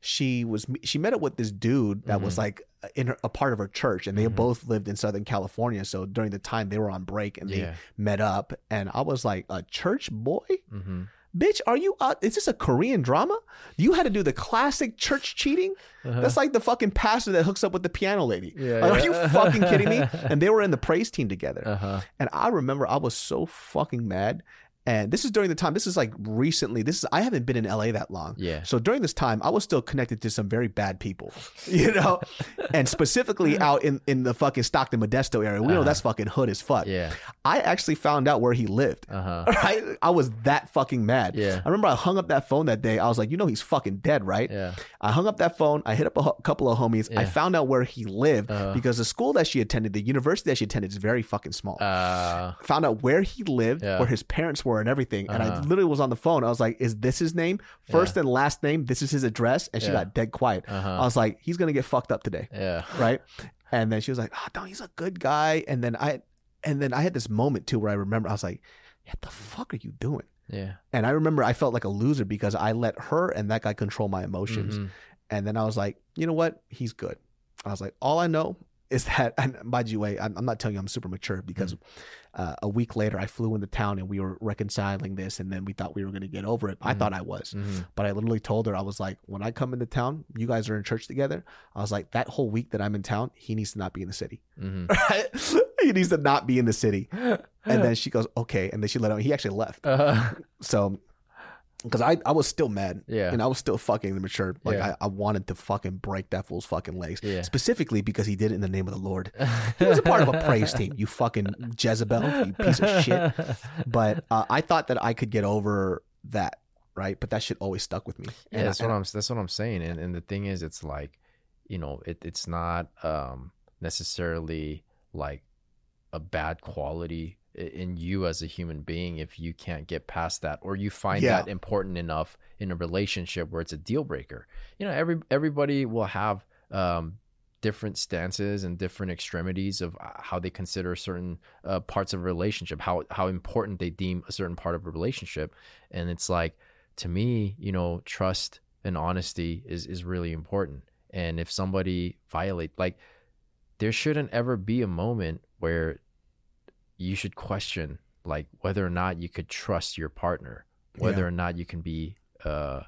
she was she met up with this dude that was Mhm. like in her, a part of her church, and they Mhm. both lived in Southern California. So during the time they were on break, and they Yeah. met up, and I was like, a church boy. Mm-hmm. Bitch, are you? Uh, is this a Korean drama? You had to do the classic church cheating. Uh-huh. That's like the fucking pastor that hooks up with the piano lady. Yeah, Like, are you fucking kidding me? And they were in the praise team together. uh-huh. And I remember I was so fucking mad. And this is during the time. This is like recently. This is I haven't been in LA that long. Yeah. So during this time, I was still connected to some very bad people, you know, and specifically out in in the fucking Stockton Modesto area. We know Uh-huh. that's fucking hood as fuck. Yeah. I actually found out where he lived. Uh-huh. Right? I was that fucking mad. Yeah. I remember I hung up that phone that day. I was like, you know, he's fucking dead, right? Yeah. I hung up that phone. I hit up a ho- couple of homies. Yeah. I found out where he lived Uh-huh. because the school that she attended, the university that she attended, is very fucking small. Uh, found out where he lived, Yeah. where his parents were, and everything. And I Uh-huh. literally was on the phone. I was like, "Is this his name? First and last name. This is his address." And she Yeah. got dead quiet. uh-huh. I was like, "He's gonna get fucked up today, yeah. right?" And then she was like, "Oh no, he's a good guy." And then I, and then I had this moment too where I remember I was like, "What the fuck are you doing?" Yeah. And I remember I felt like a loser because I let her and that guy control my emotions. Mhm. And then I was like, you know what? He's good. I was like, all I know is that, and by the way, I'm, I'm not telling you I'm super mature because uh, a week later I flew into town and we were reconciling this, and then we thought we were going to get over it. I Mhm. thought I was, Mhm. but I literally told her I was like, when I come into town, you guys are in church together. I was like, that whole week that I'm in town, he needs to not be in the city. Mhm. he needs to not be in the city. And then she goes, okay, and then she let him. He actually left. Uh, So, because I, I was still mad. yeah. And I was still fucking immature. Like Yeah. I, I wanted to fucking break that fool's fucking legs. Yeah. Specifically because he did it in the name of the Lord. He was a part of a praise team. You fucking Jezebel, you piece of shit. But uh, I thought that I could get over that, right? But that shit always stuck with me. Yeah, And that's I- what I'm. That's what I'm saying. And and the thing is, it's like, you know, it, it's not um necessarily like a bad quality in you as a human being if you can't get past that or you find Yeah. that important enough in a relationship where it's a deal breaker. You know, every everybody will have um different stances and different extremities of uh, how they consider certain uh, parts of a relationship, how how important they deem a certain part of a relationship, and it's like to me, you know, trust and honesty is is really important. And if somebody violate, like, there shouldn't ever be a moment where you should question like whether or not you could trust your partner, whether Yeah. or not you can be uh,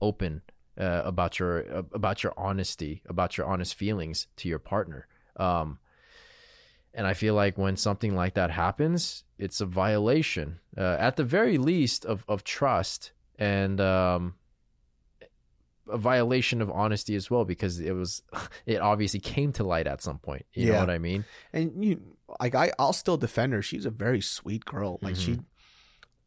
open uh, about your uh, about your honesty, about your honest feelings to your partner. Um, and I feel like when something like that happens, it's a violation, uh, at the very least, of of trust and um, a violation of honesty as well, because it was it obviously came to light at some point. You know what I mean? and you like I, I'll still defend her. She's a very sweet girl. Like she Mm-hmm.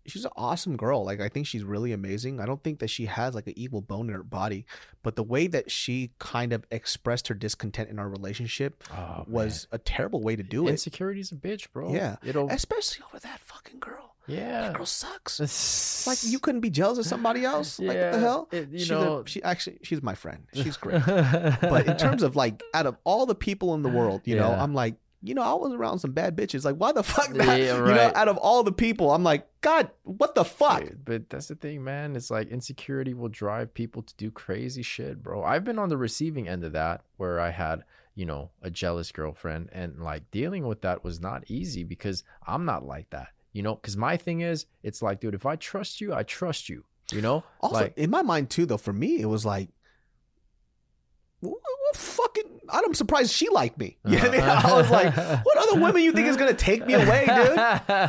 she's an awesome girl. Like I think she's really amazing. I don't think that she has like an evil bone in her body, but the way that she kind of expressed her discontent in our relationship Oh, was a terrible way to do it. insecurity's a bitch, bro. Yeah. it'll Especially over that fucking girl. Yeah. That girl sucks. Like you couldn't be jealous of somebody else. Like what the hell? it- you she's know- a, she actually she's my friend. She's great. but in terms of like out of all the people in the world, you know, I'm like, you know, I was around some bad bitches. Like, why the fuck that? Yeah, You know, out of all the people, I'm like, God, what the fuck? Dude, but that's the thing, man. It's like insecurity will drive people to do crazy shit, bro. I've been on the receiving end of that where I had, you know, a jealous girlfriend and like dealing with that was not easy because I'm not like that. You know, cuz my thing is it's like, dude, if I trust you, I trust you. You know? Also, like in my mind too, though, for me, it was like, fucking? I'm surprised she liked me. You know what I mean? I was like, what other women you think is gonna take me away, dude?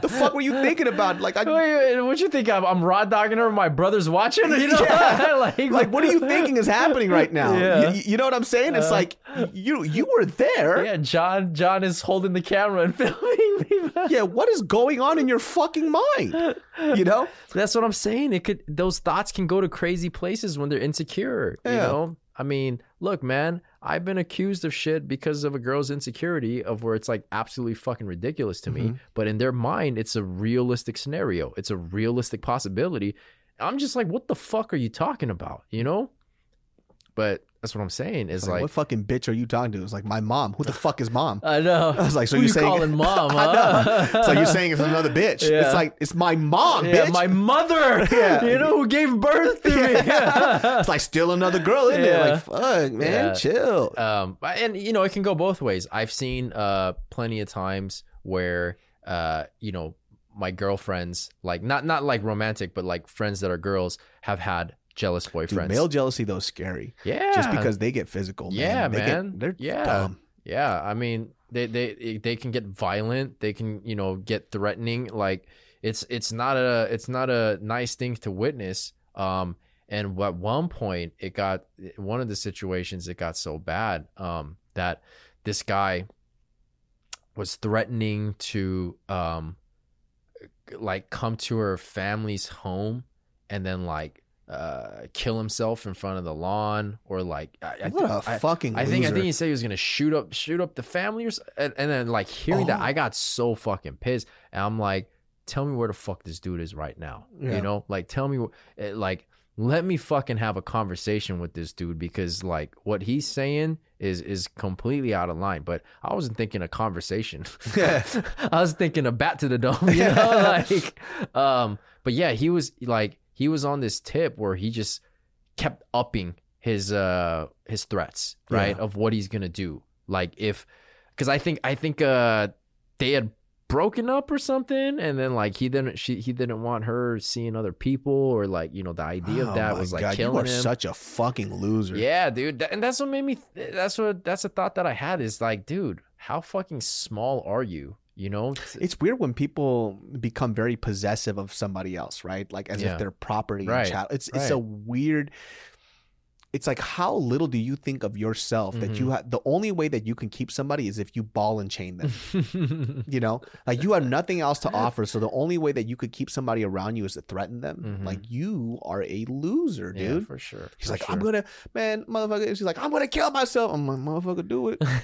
The fuck were you thinking about? Like, I Wait, wait, what you think? I'm, I'm raw dogging her. My brother's watching. You know, Yeah. like, like, what are you thinking is happening right now? Yeah. You, you know what I'm saying? It's Uh, like you you were there. Yeah, John. John is holding the camera and filming me. yeah, what is going on in your fucking mind? You know? That's what I'm saying. It could those thoughts can go to crazy places when they're insecure. You Yeah. know? I mean, look, man, I've been accused of shit because of a girl's insecurity of where it's like absolutely fucking ridiculous to me. Mhm. But in their mind, it's a realistic scenario. It's a realistic possibility. I'm just like, what the fuck are you talking about? You know? But that's what I'm saying. Is like, like, what fucking bitch are you talking to? It's like my mom. Who the fuck is mom? I know. I was like, so Who you're you saying calling mom? I know. So you're saying it's another bitch? Yeah. It's like it's my mom, yeah, bitch. my mother. Yeah. you know who gave birth to me. it's like still another girl in there. Yeah. Like fuck, man, Yeah. chill. um and you know it can go both ways i've seen uh plenty of times where uh you know my girlfriends like not not like romantic but like friends that are girls have had jealous Dude, male jealousy though is scary. yeah Just because they get physical. Man. Yeah, They man. Get, they're Yeah. dumb. yeah i mean they they they can get violent they can you know get threatening like it's it's not a it's not a nice thing to witness um and at one point it got one of the situations it got so bad um that this guy was threatening to um like come to her family's home and then like uh kill himself in front of the lawn or like I, I, What a I- fucking. I think I think he said he was gonna shoot up shoot up the family or and, and then like hearing that Oh. I got so fucking pissed and I'm like tell me where the fuck this dude is right now Yeah. you know like tell me eh, like let me fucking have a conversation with this dude because like what he's saying is is completely out of line but I wasn't thinking a conversation I was thinking a bat to the dome you know like um but yeah he was like he was on this tip where he just kept upping his uh his threats right Yeah. of what he's gonna do like if because i think i think uh they had broken up or something and then like he didn't she he didn't want her seeing other people or like you know the idea Oh of that was like God, you are him such a fucking loser. yeah dude and that's what made me th- that's what that's a thought that i had is like dude how fucking small are you you know It's weird when people become very possessive of somebody else, right? Like as Yeah. if they're property Right, and child. It's it's a weird. It's like how little do you think of yourself that Mm-hmm. you have? The only way that you can keep somebody is if you ball and chain them. you know, like you have nothing else to offer, so the only way that you could keep somebody around you is to threaten them. Mhm. Like you are a loser, yeah, dude. for sure He's for like, sure. I'm gonna, man, motherfucker. She's like, I'm gonna kill myself. I'm like, motherfucker, do it.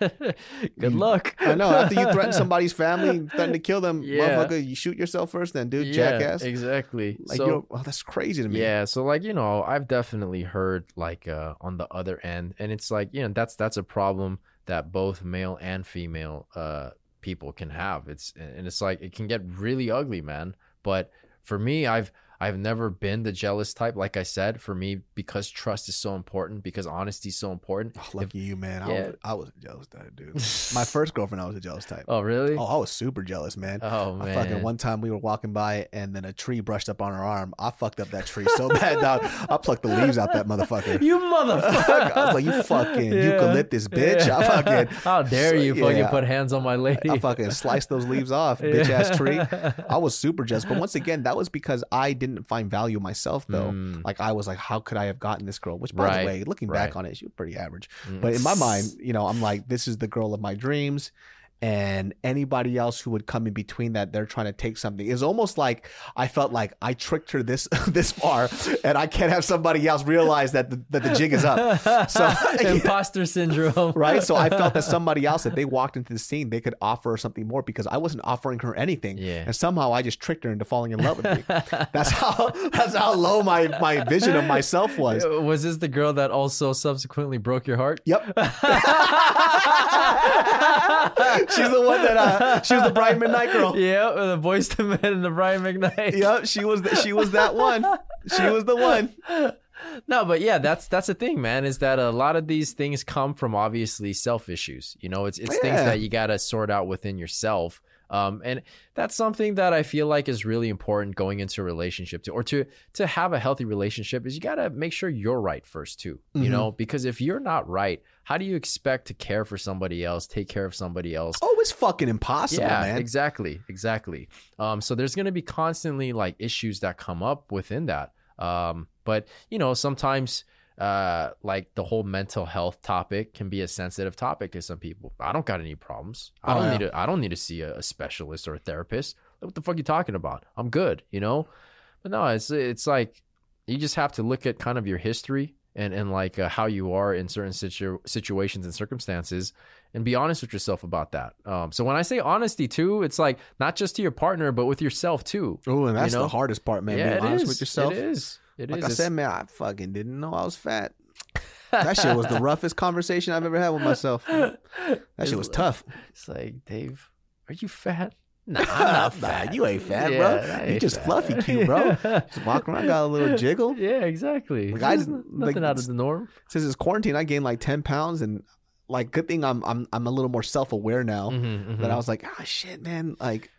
good luck I know. After you threaten somebody's family, threaten to kill them, Yeah. motherfucker, you shoot yourself first, then, dude, yeah, jackass. exactly Like, so you're, oh, that's crazy to me. Yeah, so like you know, I've definitely heard like uh on the other end, and it's like you know that's that's a problem that both male and female uh people can have. It's and it's like it can get really ugly, man. But for me, I've I've never been the jealous type. Like I said, for me, because trust is so important, because honesty is so important. Oh, lucky you, man. I, Yeah. was, I was a jealous type, dude. My first girlfriend, I was a jealous type. Oh really? Oh, I was super jealous, man. Oh, I man. fucking one time we were walking by and then a tree brushed up on her arm. I fucked up that tree so bad, dog. I plucked the leaves out that motherfucker. you motherfucker! I was like, you fucking Yeah. eucalyptus bitch. I fucking How dare you So- fucking yeah. put hands on my lady? I fucking sliced those leaves off, bitch ass tree. I was super jealous. But once again, that was because I didn't find value myself though. Mm. Like I was like, how could I have gotten this girl? Which by Right, the way, looking right. back on it, she was pretty average. Mm. But in my mind, you know, I'm like, this is the girl of my dreams. And anybody else who would come in between that, they're trying to take something. is almost like I felt like I tricked her this this far, and I can't have somebody else realize that the, that the jig is up. So imposter syndrome, right? So I felt that somebody else, if they walked into the scene, they could offer her something more because I wasn't offering her anything. Yeah. And somehow I just tricked her into falling in love with me. That's how that's how low my my vision of myself was. Uh, was this the girl that also subsequently broke your heart? Yep. She's the one that uh, she was the Brian McKnight girl. Yeah, the Boyz II Men and the Brian McKnight. Yep, she was the, she was that one. She was the one. No, but yeah, that's that's the thing, man. Is that a lot of these things come from obviously self issues. You know, it's it's things that you gotta sort out within yourself. Um, and that's something that I feel like is really important going into a relationship to, or to to have a healthy relationship is you gotta make sure you're right first too. You Mhm. know, because if you're not right, how do you expect to care for somebody else, take care of somebody else? Oh, it's fucking impossible, yeah, man. exactly, exactly. Um, so there's gonna be constantly like issues that come up within that. Um, but you know, sometimes uh, like the whole mental health topic can be a sensitive topic to some people. I don't got any problems. I Oh, don't yeah. need to. I don't need to see a, a specialist or a therapist. What the fuck you talking about? I'm good. You know. But no, it's it's like you just have to look at kind of your history and and like uh, how you are in certain situ- situations and circumstances and be honest with yourself about that. Um, so when I say honesty too, it's like not just to your partner, but with yourself too. Oh, and that's know? the hardest part, man. yeah, being it honest is. with yourself. It is. It is. Like I said, man, I fucking didn't know I was fat. That shit was the roughest conversation I've ever had with myself. That shit was tough. It's like, Dave, are you fat? Nah, I'm not Nah, fat. you ain't fat, Yeah, bro. You just fat. fluffy cute, bro. Just walk around, got a little jiggle. Yeah, exactly. Like, I nothing like, out of the norm. Since it's quarantine, I gained like ten pounds, and like good thing I'm I'm I'm a little more self aware now. Mm-hmm, That I was like, ah, shit, man, like.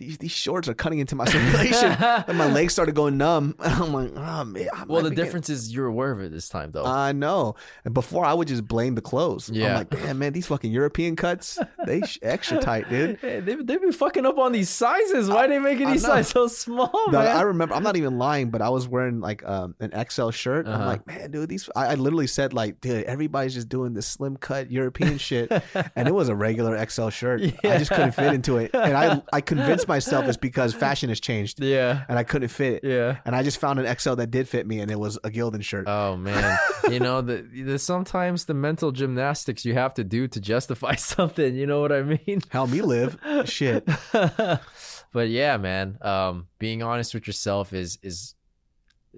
These, these shorts are cutting into my circulation, and my legs started going numb. And I'm like, oh man. I well, the be getting- difference is you're aware of it this time, though. I know. And before, I would just blame the clothes. I'm Yeah. like, damn, man, these fucking European cuts, they extra tight, dude. Hey, they they be fucking up on these sizes. Why are they making these sizes so small, No, man? I remember. I'm not even lying, but I was wearing like um, an XL shirt. I'm Uh-huh. like, man, dude, these. I, I literally said like, dude, everybody's just doing this slim cut European shit, and it was a regular XL shirt. I just couldn't fit into it, and I I convinced myself is because fashion has changed, yeah, and I couldn't fit. yeah. And I just found an XL that did fit me, and it was a Gildan shirt. Oh man, you know the, the sometimes the mental gymnastics you have to do to justify something. You know what I mean? Help me live, shit. but yeah, man, um, being honest with yourself is is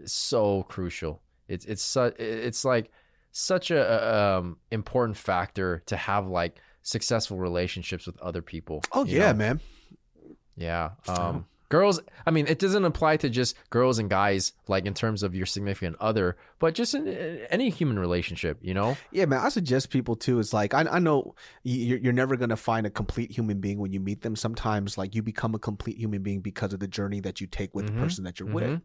so crucial. It's it's su- it's like such a a, um, important factor to have like successful relationships with other people. Oh yeah, know? man. Yeah. Um, girls, I mean, it doesn't apply to just girls and guys, like in terms of your significant other, but just in uh, any human relationship, you know? Yeah, man. I suggest people too. It's like I, I know you- you're, you're never gonna find a complete human being when you meet them. Sometimes, like you become a complete human being because of the journey that you take with Mhm. the person that you're with. Mhm.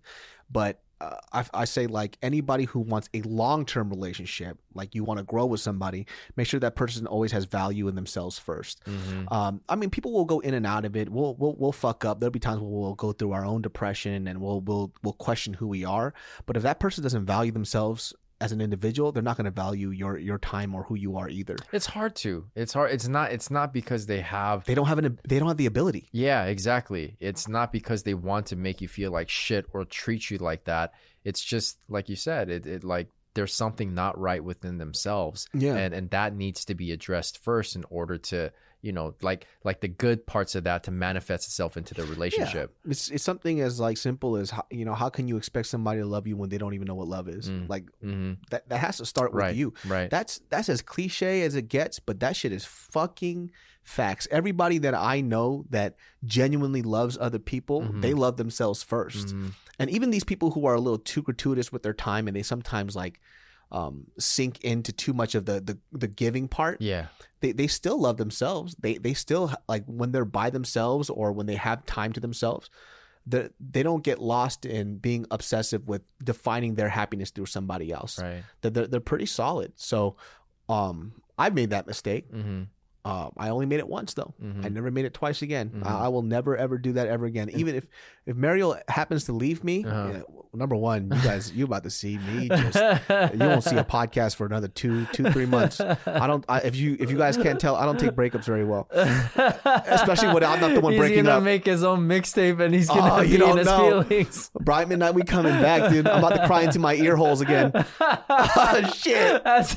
But uh, I, I say like anybody who wants a long term relationship, like you want to grow with somebody, make sure that person always has value in themselves 1st Mm-hmm. Um, I mean, people will go in and out of it. We'll we'll we'll fuck up. There'll be times where we'll go through our own depression and we'll we'll we'll question who we are. But if that person doesn't value themselves as an individual, they're not going to value your your time or who you are either. It's hard to. It's hard. It's not. It's not because they have. They don't have an they don't have the ability. Yeah, exactly. It's not because they want to make you feel like shit or treat you like that. It's just like you said. It, it like there's something not right within themselves. Yeah. and and that needs to be addressed first in order to you know like like the good parts of that to manifest itself into the relationship. It's it's something as like simple as how, you know how can you expect somebody to love you when they don't even know what love is? Mm. Like hmm that that has to start with Right. you. Right. That's that's as cliche as it gets, but that shit is fucking facts. Everybody that I know that genuinely loves other people, Mhm. they love themselves 1st Mhm. And even these people who are a little too gratuitous with their time and they sometimes like um, sink into too much of the the, the giving part. Yeah. They they still love themselves. They they still like when they're by themselves or when they have time to themselves. They, they don't get lost in being obsessive with defining their happiness through somebody else Right. they're, they're, they're pretty solid. So, um, I've made that mistake. Mm-hmm. Uh, I only made it once though. Mhm. I never made it twice again. Mhm. I, I will never ever do that ever again. Even if if Mariel happens to leave me, Uh-huh. yeah, well, number one, you guys, you about to see me just. You won't see a podcast for another two, two, three months. I don't. I, if you if you guys can't tell, I don't take breakups very well. Especially when I'm not the one he's breaking gonna up. make his own mixtape and he's gonna Oh, be you don't his know. feelings. Brian McKnight, we coming back, dude. I'm about to cry into my ear holes again. Oh, shit. That's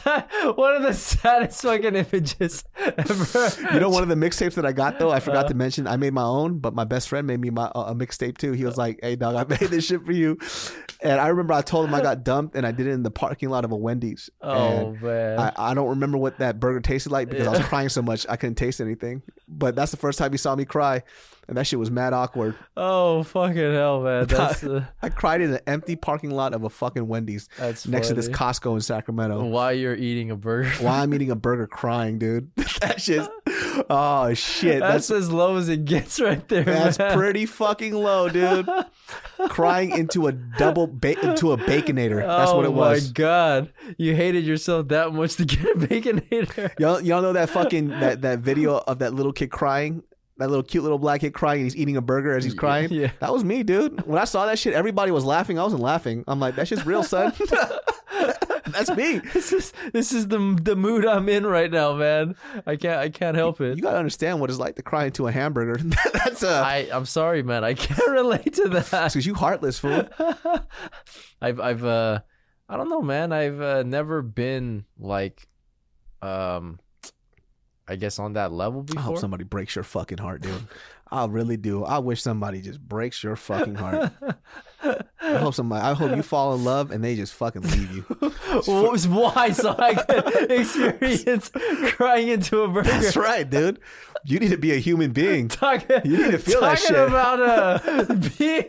one of the saddest fucking images ever. You know, one of the mixtapes that I got though, I forgot to mention. I made my own, but my best friend made me my uh, a mixtape too. He was like, "Hey, dog, I made this shit for you." And I remember I told him I got dumped, and I did it in the parking lot of a Wendy's. Oh And man. I, I don't remember what that burger tasted like because I was crying so much I couldn't taste anything. But that's the first time he saw me cry, and that shit was mad awkward. oh fucking hell, man. That's uh, I cried in an empty parking lot of a fucking Wendy's that's next to this. Costco in Sacramento. While you're eating a burger. While I'm eating a burger, crying, dude. that shit. Oh shit. That's, That's as low as it gets right there. That's man. pretty fucking low, dude. Crying into a double ba- into a baconator. That's what it Oh was. my god, you hated yourself that much to get a baconator. Y'all, y'all know that fucking that that video of that little kid crying, that little cute little black kid crying, and he's eating a burger as he's crying. Yeah. That was me, dude. When I saw that shit, everybody was laughing. I wasn't laughing. I'm like, that shit's real, son. That's me. This is this is the the mood I'm in right now, man. I can't I can't help it. You gotta understand what it's like to cry into a hamburger. That's a I I'm sorry, man. I can't relate to that. because you heartless fool. I've I've uh I don't know, man. I've uh, never been like um I guess on that level I hope somebody breaks your fucking heart, dude. I really do. I wish somebody just breaks your fucking heart. I hope somebody. I hope you fall in love and they just fucking leave you. Why? So I could experience crying into a burger. That's right, dude. You need to be a human being. Talking, You need to feel that shit. talking about uh, being,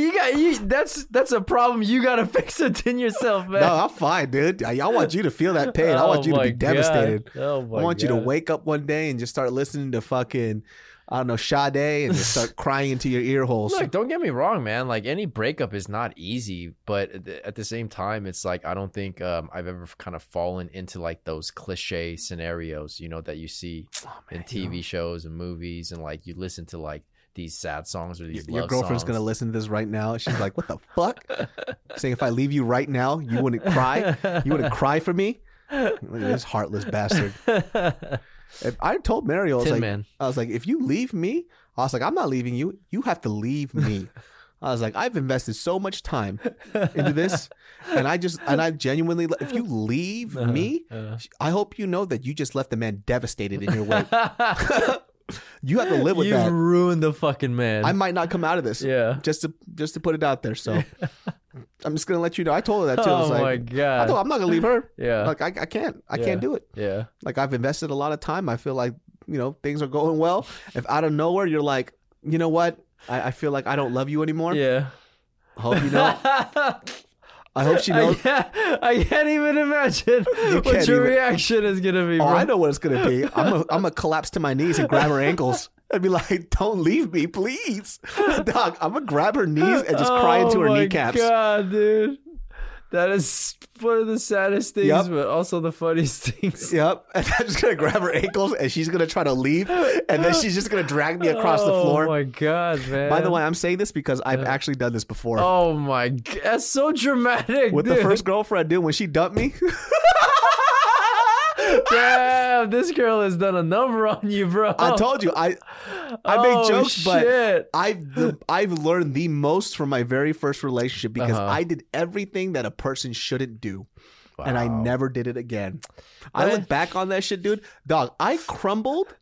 you got you. That's that's a problem you got to fix within yourself, man. No, I'm fine, dude. I, I want you to feel that pain. I Oh want you to be devastated. Oh I want you to wake up one day and just start listening to fucking, I don't know, Sade and just start crying into your ear holes. Look, don't get me wrong, man. Like any breakup is not easy, but at the- same time, it's like I don't think um, I've ever kind of fallen into like those cliche scenarios, you know, that you see Oh, in TV shows and movies, and like you listen to like these sad songs or Your, these your love girlfriend's songs. gonna listen to this right now. She's like, "What the fuck?" Saying if I leave you right now, you wouldn't cry. You wouldn't cry for me. Look at this heartless bastard. If- I told Mary, I was Tin like, Man. I was like, if you leave me, I was like, I'm not leaving you. You have to leave me. I was like, I've invested so much time into this, and I just and I genuinely, if you leave me, Uh, I hope you know that you just left the man devastated in your wake. you have to live with You've that. ruined the fucking man. I might not come out of this. yeah. Just to just to put it out there. So I'm just gonna let you know. I told her that too. I was Oh like, my I god. thought I'm not gonna leave her. yeah. Like I, I can't. I Yeah. can't do it. yeah. Like I've invested a lot of time. I feel like you know things are going well. If out of nowhere you're like, you know what? I, I feel like I don't love you anymore. Yeah. I hope you know. I hope she I knows. can't, I can't even imagine what your even- reaction is gonna be. Oh, bro. I know what it's gonna be. I'm gonna I'm gonna collapse to my knees and grab her ankles. I'd be like, "Don't leave me, please, dog." I'm gonna grab her knees and just cry into her kneecaps. oh my kneecaps. God, dude. That is one of the saddest things, Yep. but also the funniest things. Yep. And I'm just gonna grab her ankles and she's gonna try to leave, and then she's just gonna drag me across the floor. Oh my god, man. By the way, I'm saying this because I've actually done this before. Oh my god, that's so dramatic. With the first girlfriend, dude, when she dumped me, Damn, this girl has done a number on you, bro. I told you I I Oh, make jokes, but shit. I've the, I've learned the most from my very first relationship because Uh-huh. I did everything that a person shouldn't do. And I never did it again. I look back on that shit, dude. Dog, I crumbled.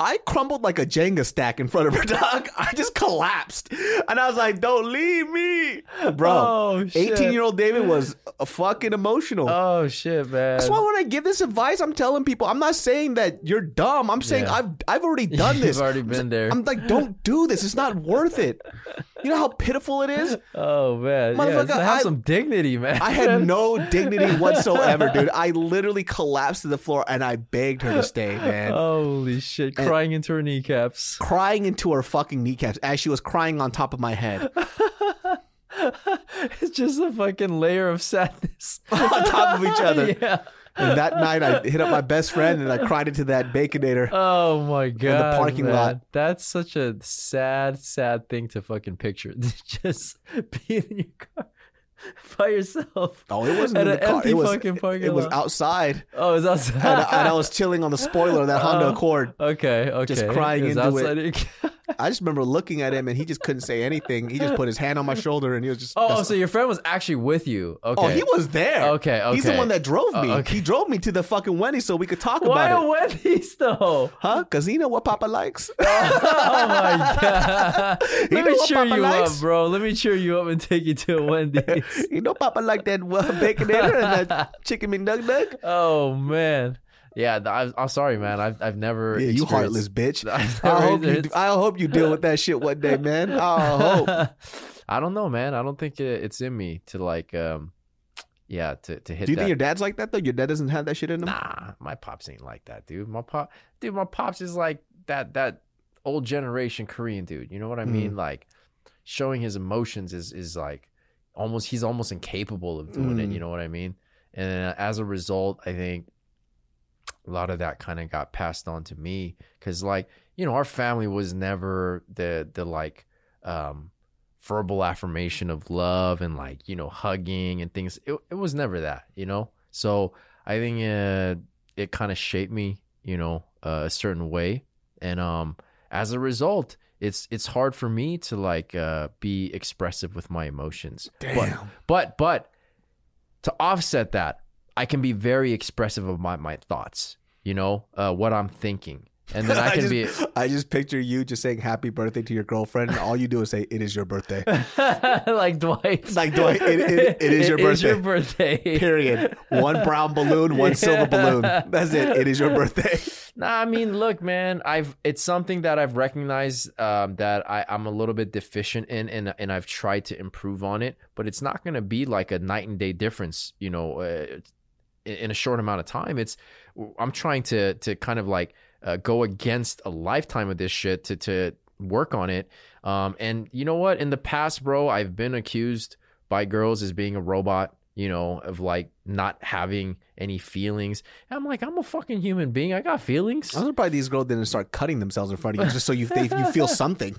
I crumbled like a Jenga stack in front of her, dog. I just collapsed. And I was like, don't leave me. Bro, Oh, 18 year old David was a fucking emotional. Oh shit, man. That's why when I give this advice, I'm telling people, I'm not saying that you're dumb. I'm saying Yeah. I've I've already done You've this. already been there. I'm like, don't do this. It's not worth it. You know how pitiful it is? Oh man, yeah, Motherfucker, so have I- some dignity, man. I had no dignity whatsoever, dude. I literally collapsed to the floor and I begged her to stay, man. Holy shit, And- crying into her kneecaps. Crying into her fucking kneecaps as she was crying on top of my head. it's just a fucking layer of sadness on top of each other. yeah. And that night I hit up my best friend and I cried into that baconator. Oh my god. In the parking man. lot. That's such a sad, sad thing to fucking picture. just being in your car by yourself. Oh, it wasn't At in the car. It was, fucking parking it was outside. Oh, it's outside. And, I- and I was chilling on the spoiler of that Honda Oh. Accord. okay, okay. just crying It was into it. outside your- I just remember looking at him and he just couldn't say anything. He just put his hand on my shoulder and he was just. Oh, oh, so your friend was actually with you. Okay. Oh, he was there. Okay, Okay. He's the one that drove me. Oh, okay. He drove me to the fucking Wendy's so we could talk Why about a it. Wendy's though? Huh? Because he know what Papa likes. oh my god! You Let me cheer Papa you likes? up, bro. Let me cheer you up and take you to a Wendy's. you know Papa like that uh, baconator and that chicken McNugget. oh man, yeah. I, I'm sorry, man. I've I've never. Yeah, you heartless bitch. I hope you. I hope you deal with that shit one day, man. I hope. I don't know, man. I don't think it, it's in me to like, um, yeah, to to hit. Do you that. think your dad's like that though? Your dad doesn't have that shit in him. Nah, my pops ain't like that, dude. My pop, dude, my pops is like that that old generation Korean dude. You know what I Mm. mean? Like showing his emotions is is like almost he's almost incapable of doing it. Mm. You know what I mean? And as a result, I think a lot of that kind of got passed on to me because like you know our family was never the the like um verbal affirmation of love and like you know hugging and things. It, it was never that you know? So i think uh, it kind of shaped me you know uh, a certain way. And um as a result it's it's hard for me to like uh be expressive with my emotions. But Damn. but but to offset that i can be very expressive of my my thoughts you know uh what i'm thinking and then I I can just, be I just picture you just saying happy birthday to your girlfriend, and all you do is say, "It is your birthday." like Dwight. Like Dwight, it- it- it is your birthday. It is your birthday. Period. One brown balloon, one silver balloon. That's it. It is your birthday. Nah, I mean, look, man, I've it's something that I've recognized um, that I, I'm a little bit deficient in, and and I've tried to improve on it. But it's not going to be like a night and day difference, you know, uh, in, a short amount of time. It's I'm trying to to kind of like uh, go against a lifetime of this shit to to work on it. Um, and you know what? In the past, bro, I've been accused by girls as being a robot. You know, of like not having any feelings. And I'm like, I'm a fucking human being. I got feelings. I'm surprised these girls didn't start cutting themselves in front of you just so you they, you feel something.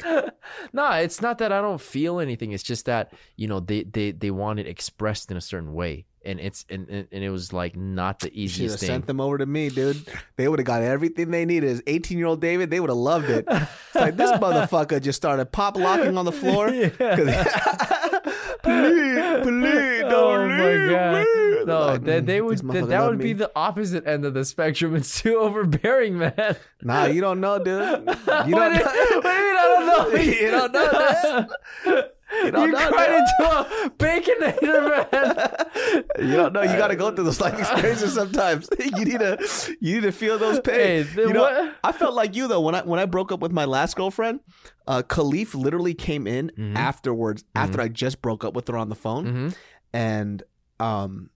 nah, it's not that I don't feel anything. It's just that you know they they they want it expressed in a certain way, and it's and and it was like not the easiest thing. sent them over to me, dude. They would have got everything they needed. As 18 year old David, they would have loved it. It's like this motherfucker just started pop locking on the floor. 'Cause- please, please, don't oh leave me. No, Like, they, they mm, would that, motherfucker that love would be the opposite end of the spectrum. It's too overbearing, man. Nah, you don't know, dude. You don't do you, what do you mean I don't know? You don't know that. You You, know cried into a baconator, man. You don't know. You got to go through those life experiences sometimes. you need to, you need to feel those pains. Hey, you know, what- I felt like you though when I when I broke up with my last girlfriend. Uh, Khalif literally came in Mhm. afterwards after I just broke up with her on the phone, hmm and um,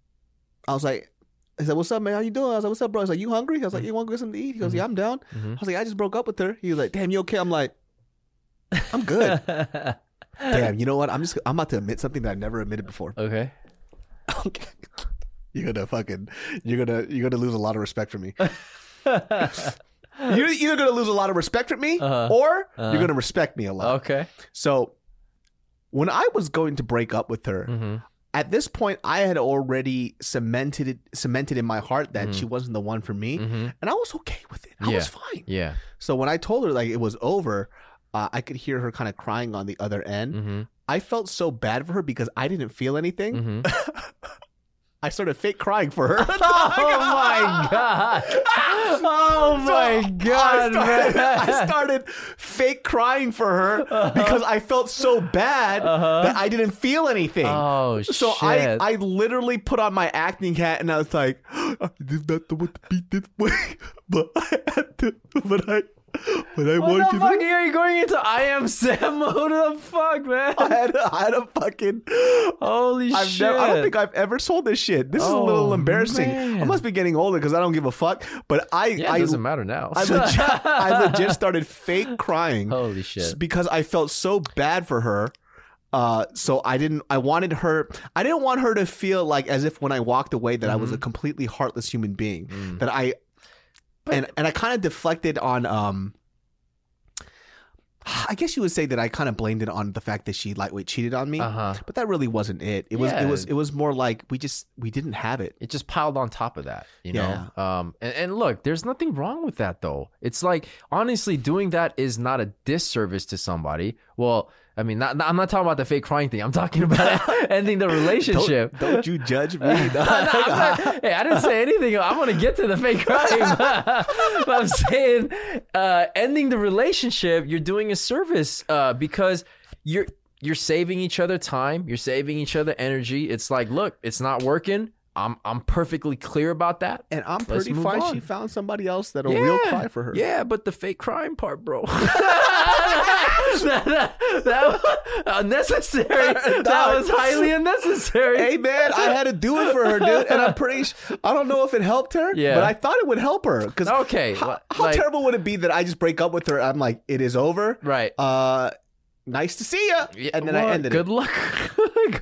I was like. he said, "What's up, man? How you doing?" I was like, "What's up, bro?" He's like, "You hungry?" I was like, "You want to get something to eat?" He goes, Mhm. "Yeah, I'm down." Mhm. I was like, "I just broke up with her." He was like, "Damn, you okay?" I'm like, "I'm good." Damn, you know what? I'm just I'm about to admit something that I never admitted before. okay. Okay. You're gonna fucking you're gonna you're gonna lose a lot of respect for me. You're either gonna lose a lot of respect for me Uh-huh. or Uh-huh. you're gonna respect me a lot. okay. So when I was going to break up with her, hmm at this point I had already cemented it cemented in my heart that Mhm. she wasn't the one for me. hmm And I was okay with it. I Yeah. was fine. Yeah. So when I told her like it was over, uh, I could hear her kind of crying on the other end. hmm I felt so bad for her because I didn't feel anything. hmm I started fake crying for her. Oh my god! Oh my So, god, I started! I started fake crying for her because I felt so bad Uh-huh. that I didn't feel anything. Oh so shit! I, I literally put on my acting hat and I was like, "This did not want to be this way, but I had to, but I, but I what wanted the to. fuck are you going into? I am Sam mode. The fuck, man! I had, I had a fucking. Holy I've shit! never, I don't think I've ever sold this shit. This is a little Oh, embarrassing. I must be getting older because I don't give a fuck. But I, yeah, it I, doesn't matter now. I legit, I legit started fake crying Holy shit! because I felt so bad for her. Uh, so I didn't. I wanted her. I didn't want her to feel like as if when I walked away that I was a completely heartless human being. Mm. That I, and and I kind of deflected on. Um, I guess you would say that I kind of blamed it on the fact that she lightweight cheated on me. Uh huh. But that really wasn't it. It was. Yeah. It was. It was more like we just we didn't have it. it just piled on top of that, you Yeah. know. Um, and, and look, there's nothing wrong with that though. It's like honestly, doing that is not a disservice to somebody. Well, I mean, not, I'm not talking about the fake crying thing. I'm talking about ending the relationship. Don't, don't you judge me? No, I'm not- hey, I didn't say anything. I'm gonna get to the fake crying, but I'm saying uh, ending the relationship. You're doing a service uh, because you're you're saving each other time. You're saving each other energy. It's like, look, it's not working. I'm I'm perfectly clear about that. and I'm Let's pretty fine. on. She found somebody else that'll real cry for her. Yeah, but the fake crying part, bro. that, that, that was unnecessary. That was highly unnecessary. Hey man, I had to do it for her, dude, and I'm pretty. Sh- I don't know if it helped her, Yeah. but I thought it would help her. Because Okay, how, how like- terrible would it be that I just break up with her? I'm like, it is over. Right. Uh, nice to see you. Yeah, and then well, I ended Good it. luck.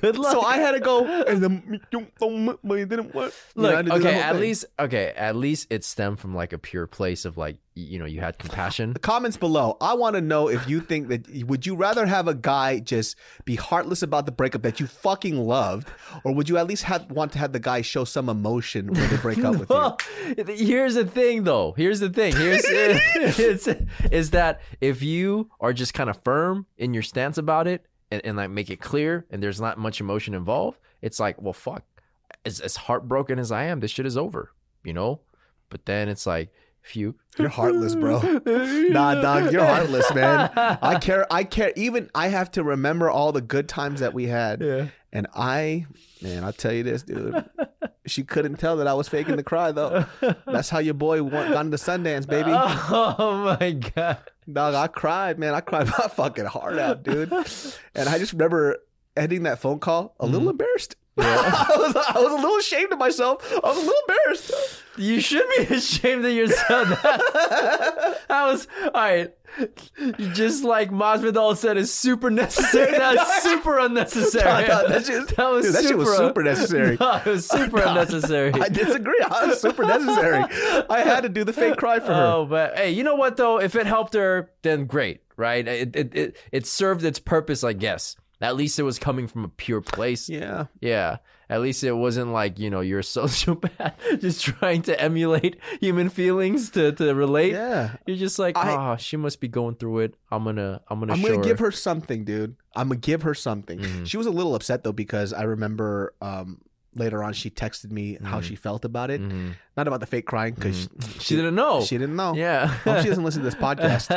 good luck. So I had to go, and then it didn't work. You know, Look, do the okay, at least okay, at least it stemmed from like a pure place of like you know, you had compassion. the comments below. I want to know if you think that would you rather have a guy just be heartless about the breakup that you fucking loved, or would you at least have want to have the guy show some emotion when they break up with you? Well, here's the thing though. Here's the thing. Here's it's, is that if you are just kind of firm in your stance about it and, and like make it clear and there's not much emotion involved, it's like, well fuck. As as heartbroken as I am, this shit is over, you know? But then it's like few. You're heartless, bro. Nah, dog, you're heartless, man. I care. I care. Even I have to remember all the good times that we had. Yeah. And I, man, I'll tell you this, dude. She couldn't tell that I was faking the cry, though. That's how your boy went, got into Sundance, baby. Oh my god. Dog, I cried, man. I cried my fucking heart out, dude. And I just remember ending that phone call a little mm-hmm. embarrassed. I, was, I was a little ashamed of myself. I was a little embarrassed. You should be ashamed of yourself. That, that was all right. Just like Masvidal said, is super necessary. That's super unnecessary. No, no, that shit- that was dude, that shit was super- super necessary. No, it was super unnecessary. I disagree. I was super necessary. I had to do the fake cry for her. Oh, but hey, you know what though? If it helped her, then great, right? It it it, it served its purpose, I guess. At least it was coming from a pure place. Yeah. Yeah. At least it wasn't like, you know, you're a sociopath just trying to emulate human feelings to, to relate. Yeah. You're just like, I- oh, she must be going through it. I'm gonna I'm gonna I'm gonna give her. her something, dude. I'm gonna give her something. Mhm. She was a little upset though because I remember um, later on she texted me how Mhm. she felt about it. Mhm. Not about the fake crying because She didn't know. She didn't know. yeah. Hope she doesn't listen to this podcast.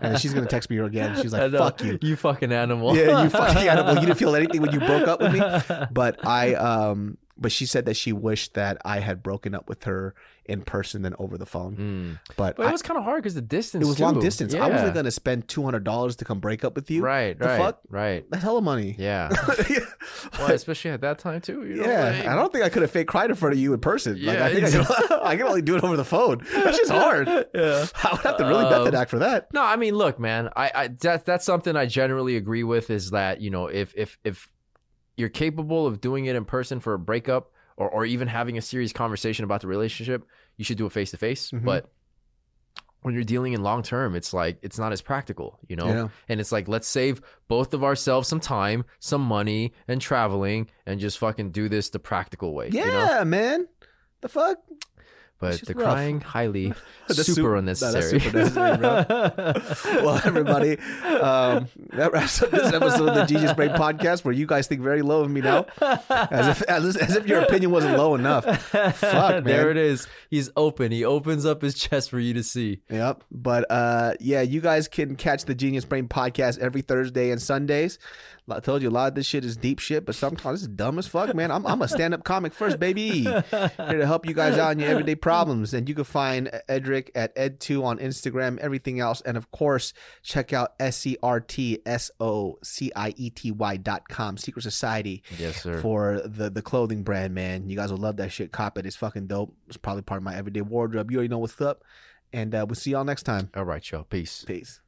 And she's gonna text me again. She's I like, know. "Fuck you." You fucking animal. Yeah, you fucking animal. You didn't feel anything when you broke up with me. But I, um, but she said that she wished that I had broken up with her in person than over the phone. Mm. But, But it I- was kind of hard because the distance. it was long too. distance. I wasn't gonna spend two hundred dollars to come break up with you. Right, The right, fuck? right. That's hella money. Yeah. well, especially at that time too. You know, yeah, like- I don't think I could have fake cried in front of you in person. like, Yeah, I think I, can, I only do it over the phone. That's just hard. Yeah. I would have to really Um, method act for that. No, I mean, look, man, I, I that that's something I generally agree with is that you know if if if you're capable of doing it in person for a breakup or or even having a serious conversation about the relationship, you should do it face to face. But when you're dealing in long term, it's like it's not as practical, you know. Yeah. And it's like let's save both of ourselves some time, some money, and traveling, and just fucking do this the practical way. Yeah, You know? man. The fuck? But the rough. crying highly super super- unnecessary. super necessary, well, everybody, um, that wraps up this episode of the Genius Brain Podcast, where you guys think very low of me now, as if as, as if your opinion wasn't low enough. Fuck, There it is. He's open. He opens up his chest for you to see. Yep. But uh, yeah, you guys can catch the Genius Brain podcast every Thursday and Sundays. I told you a lot of this shit is deep shit, but sometimes it's dumb as fuck, man. I'm, I'm a stand up comic first, baby. Here to help you guys out in your everyday problems. And you can find Edric at Ed2 on Instagram, everything else. And of course, check out S C R T S O C I E T Y dot com, Secret Society Yes, sir. for the the clothing brand, man. You guys will love that shit. Cop it. It's fucking dope. It's probably part of my everyday wardrobe. You already know what's up. And uh, we'll see y'all next time. All right, y'all. Peace. Peace.